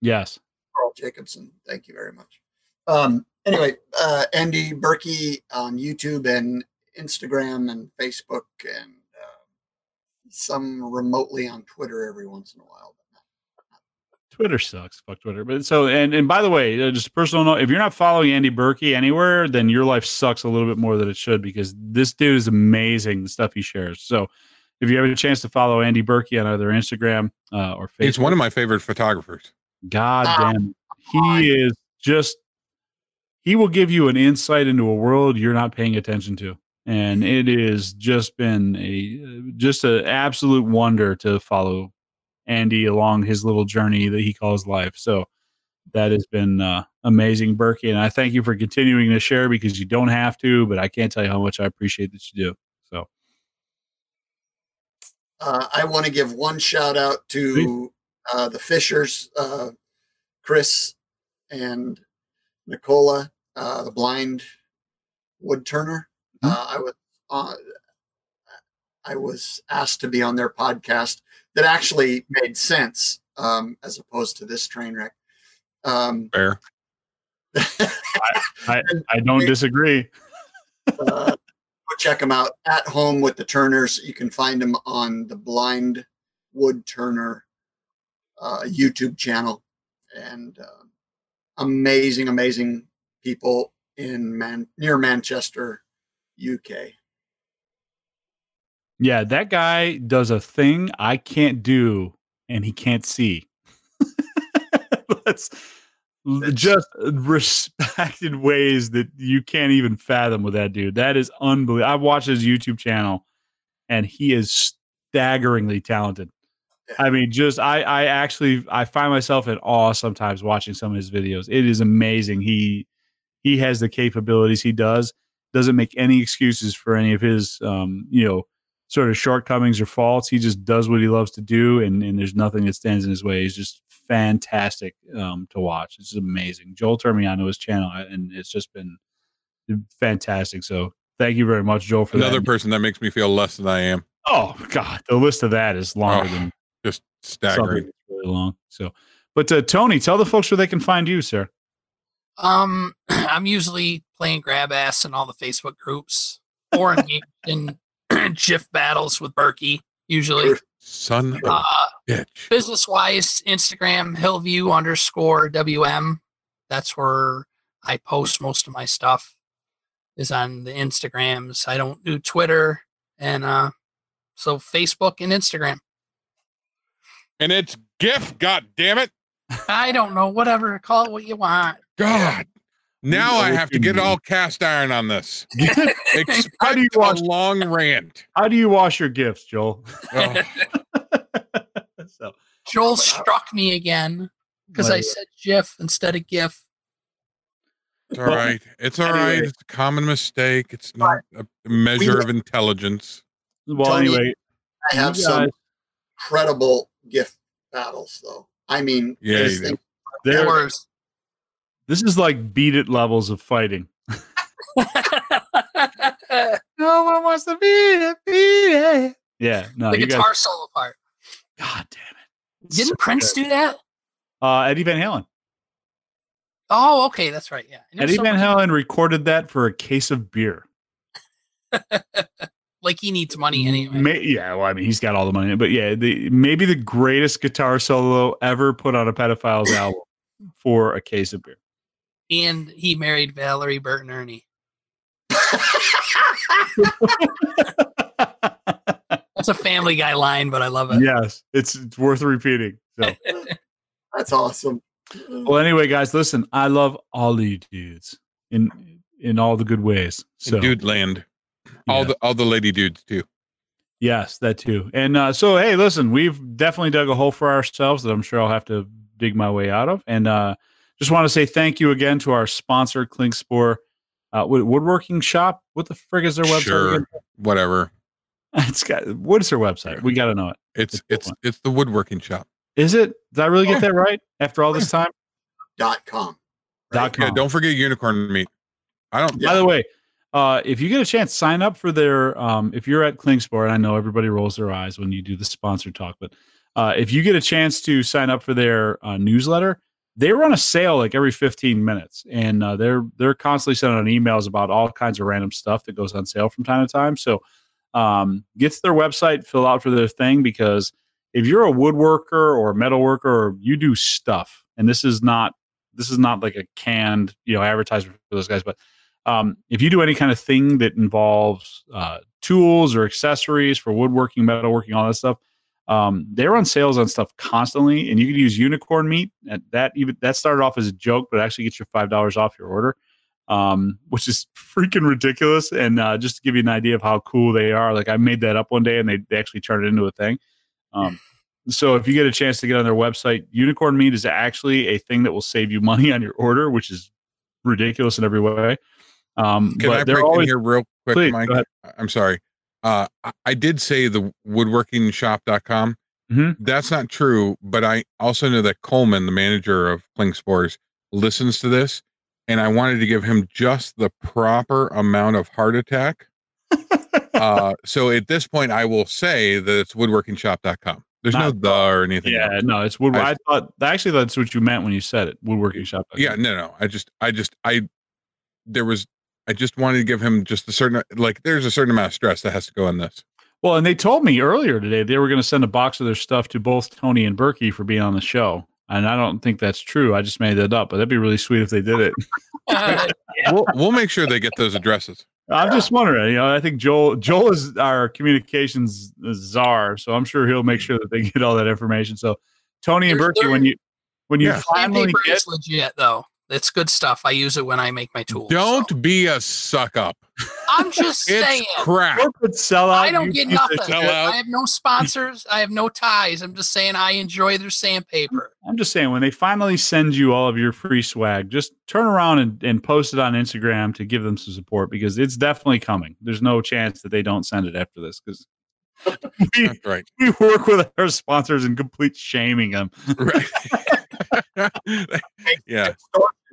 Yes. Carl Jacobson. Thank you very much. Um, anyway, uh, Andy Berkey on YouTube and Instagram and Facebook and uh, some remotely on Twitter every once in a while. But not Twitter sucks. Fuck Twitter. But so and and by the way, uh, just a personal note: if you're not following Andy Berkey anywhere, then your life sucks a little bit more than it should because this dude is amazing. The stuff he shares. So if you have a chance to follow Andy Berkey on either Instagram uh, or Facebook, He's one of my favorite photographers. God Ah, damn, it. he is just. He will give you an insight into a world you're not paying attention to, and it has just been a just an absolute wonder to follow Andy along his little journey that he calls life. So, that has been uh, amazing, Berkey. And I thank you for continuing to share because you don't have to, but I can't tell you how much I appreciate that you do. So, Uh, I want to give one shout out to uh, the Fishers, uh, Chris and Nicola, uh, the blind wood turner. Uh, I was uh, I was asked to be on their podcast that actually made sense um, as opposed to this train wreck. Um, Fair. I don't disagree. uh, go check them out at home with the Turners. You can find them on the Blind Wood Turner uh, YouTube channel, and uh, amazing, amazing people in Man near Manchester, UK. Yeah, that guy does a thing I can't do and he can't see. That's just respected ways that you can't even fathom with that dude. That is unbelievable. I've watched his YouTube channel and he is staggeringly talented. I mean, just I I actually I find myself in awe sometimes watching some of his videos. It is amazing. He he has the capabilities he does. Doesn't make any excuses for any of his um, you know, sort of shortcomings or faults. He just does what he loves to do and, and there's nothing that stands in his way. He's just fantastic um, to watch. It's amazing. Joel turned me on to his channel and it's just been fantastic. So thank you very much, Joel, for Another that. person that makes me feel less than I am. Oh God, the list of that is longer Oh, than Just staggering. that's really long. So, but uh, Tony, tell the folks where they can find you, sir. Um, I'm usually playing grab ass in all the Facebook groups or engaged in GIF battles with Berkey. Usually, Son of a uh, bitch. business wise, Instagram Hillview underscore WM. That's where I post most of my stuff. Is on the Instagrams. I don't do Twitter and uh, so Facebook and Instagram. And it's GIF, god damn it. I don't know. Whatever, call it what you want. God. Now I have to get mean. all cast iron on this. Expect How do you a long rant. How do you wash your gifts, Joel? Oh, so, Joel uh, struck me again because I said GIF instead of GIF. it's all right. It's all right. Anyway. It's a common mistake. It's not a measure of intelligence. well, Tony, anyway, I have you some guys- credible gift battles, though. I mean, Yeah, this you do. thing- there- Yours. This is like beat it levels of fighting. No one wants to beat it, beat it. Yeah, no, the you guitar guys. solo part. God damn it! It's Didn't so Prince good. do that? Uh, Eddie Van Halen. Oh, okay, that's right. Yeah, I know Eddie Van someone- Halen recorded that for a case of beer. Like he needs money anyway. May, yeah, well, I mean, he's got all the money, but yeah, the maybe the greatest guitar solo ever put on a pedophile's album for a case of beer. And he married Valerie Bertinelli. That's a Family Guy line, but I love it. yes, it's, it's worth repeating. So, That's awesome. well, anyway, guys, listen, I love all you dudes in in all the good ways. So, In dude land. All yeah. the all the lady dudes too. Yes, that too. And uh, so, hey, listen, we've definitely dug a hole for ourselves that I'm sure I'll have to dig my way out of. And uh, just want to say thank you again to our sponsor, Klingspor uh, Woodworking Shop. What the frig is their website? Sure. again? Whatever. It's got what is their website? We got to know it. It's It's it's it's the woodworking shop. Is it? Did I really get that right after all this time? Dot com. Dot Yeah, com. don't forget unicorn meat. I don't By the way, uh, if you get a chance, sign up for their. Um, if you're at Klingspor, I know everybody rolls their eyes when you do the sponsor talk, but uh, if you get a chance to sign up for their uh, newsletter, they run a sale like every 15 minutes, and uh, they're they're constantly sending out emails about all kinds of random stuff that goes on sale from time to time. So um, get to their website, fill out for their thing because if you're a woodworker or a metal worker or you do stuff, and this is not this is not like a canned you know advertisement for those guys, but um, if you do any kind of thing that involves uh, tools or accessories for woodworking, metalworking, all that stuff, um, they're on sales on stuff constantly, and you can use unicorn meat. And that even that started off as a joke, but actually gets you five dollars off your order, um, which is freaking ridiculous. And uh, just to give you an idea of how cool they are, like I made that up one day, and they, they actually turned it into a thing. Um, so if you get a chance to get on their website, unicorn meat is actually a thing that will save you money on your order, which is ridiculous in every way. Um, Can but I break always in here real quick, Please, Mike? I'm sorry. Uh, I- did say the woodworkingshop.com. Mhm. That's not true, but I also know that Coleman, the manager of Klingspor's, listens to this, and I wanted to give him just the proper amount of heart attack. uh, so at this point, I will say that it's woodworkingshop.com. There's no Not- the or anything. yeah, else. no, it's wood. I, I- thought actually that's what you meant when you said it. Woodworking shop. yeah, no, no. I just, I just, I, there was, I just wanted to give him just a certain, like, there's a certain amount of stress that has to go in this. Well, and they told me earlier today they were going to send a box of their stuff to both Tony and Berkey for being on the show. And I don't think that's true. I just made that up, but that'd be really sweet if they did it. Uh, We'll, we'll make sure they get those addresses. I'm just wondering. You know, I think Joel Joel is our communications czar, so I'm sure he'll make sure that they get all that information. So, Tony and There's- Berkey, when you when you Yeah. finally get legit though. It's good stuff. I use it when I make my tools. Don't so. be a suck up. I'm just It's saying. crap. corporate sellout, I don't get nothing. sell shit. out. I have no sponsors. I have no ties. I'm just saying I enjoy their sandpaper. I'm just saying when they finally send you all of your free swag, just turn around and, and post it on Instagram to give them some support because it's definitely coming. There's no chance that they don't send it after this because we, right. we work with our sponsors and complete shaming them. Right. yeah.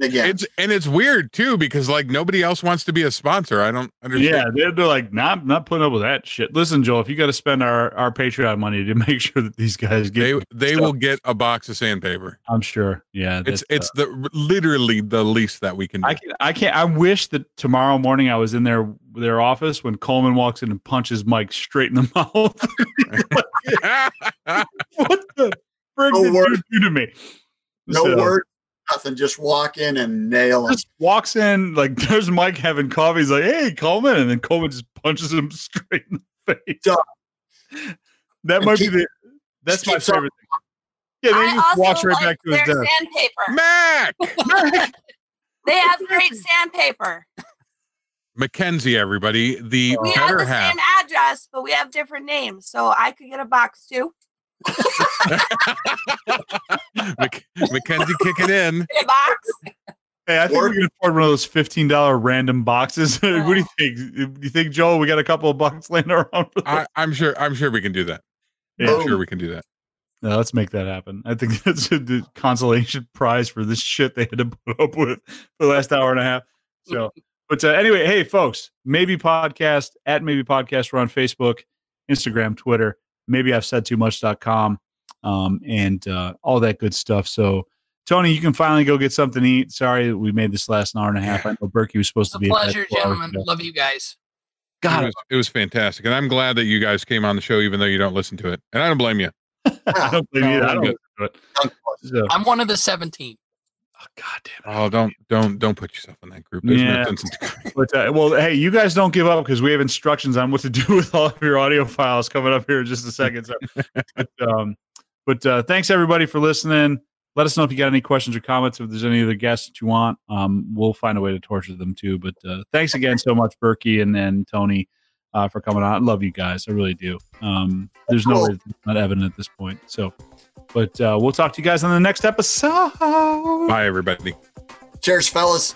Again, It's and it's weird too because like nobody else wants to be a sponsor. I don't understand. Yeah, they're, they're like, not not putting up with that shit. Listen, Joel, if you got to spend our our Patreon money to make sure that these guys get, They they will get a box of sandpaper. I'm sure. Yeah, It's that's, it's uh, the literally the least that we can do. I can I can't. I wish that tomorrow morning I was in their their office when Coleman walks in and punches Mike straight in the mouth. what the frick No did you do to me? No So, word, nothing. Just walk in and nail it. Just walks in like there's Mike having coffee. He's like, "Hey, Coleman," and then Coleman just punches him straight in the face. Duh. That And might keep- be the. That's my keeps favorite thing. Yeah, then he I just also walks right back to his their desk. sandpaper. Mac They have great sandpaper. Mackenzie, everybody, the We have better the half. same address, but we have different names. So I could get a box too. Mac- Mackenzie kicking in. A box. Hey, I think Or- we can afford one of those fifteen dollar random boxes. what do you think? Do you think, Joel? We got a couple of bucks laying around. For I, I'm sure. I'm sure we can do that. Yeah. I'm sure we can do that. No, let's make that happen. I think that's the consolation prize for this shit they had to put up with for the last hour and a half. So, but uh, anyway, hey, folks, maybe podcast at maybe podcast. We're on Facebook, Instagram, Twitter. Maybe I've said too much.com um, and uh, all that good stuff. So, Tony, you can finally go get something to eat. Sorry that we made this last an hour and a half. I know Berkey was supposed It's to a be. at that pleasure, gentlemen. Love you guys. It God, was, it was fantastic, and I'm glad that you guys came on the show, even though you don't listen to it. And I don't blame you. I don't blame you. I don't good. do it. So, I'm one of the 17. Oh, God damn it. Oh, don't don't don't put yourself in that group. There's Yeah. no But uh, well, hey, you guys don't give up because we have instructions on what to do with all of your audio files coming up here in just a second. So, but, um, but uh, thanks everybody for listening. Let us know if you got any questions or comments. If there's any other guests that you want, um, we'll find a way to torture them too. But uh, thanks again so much, Berkey and then Tony, uh, for coming on. I love you guys. I really do. Um, there's no way it's not evident at this point. So, but uh, we'll talk to you guys on the next episode. Bye, everybody. Cheers, fellas.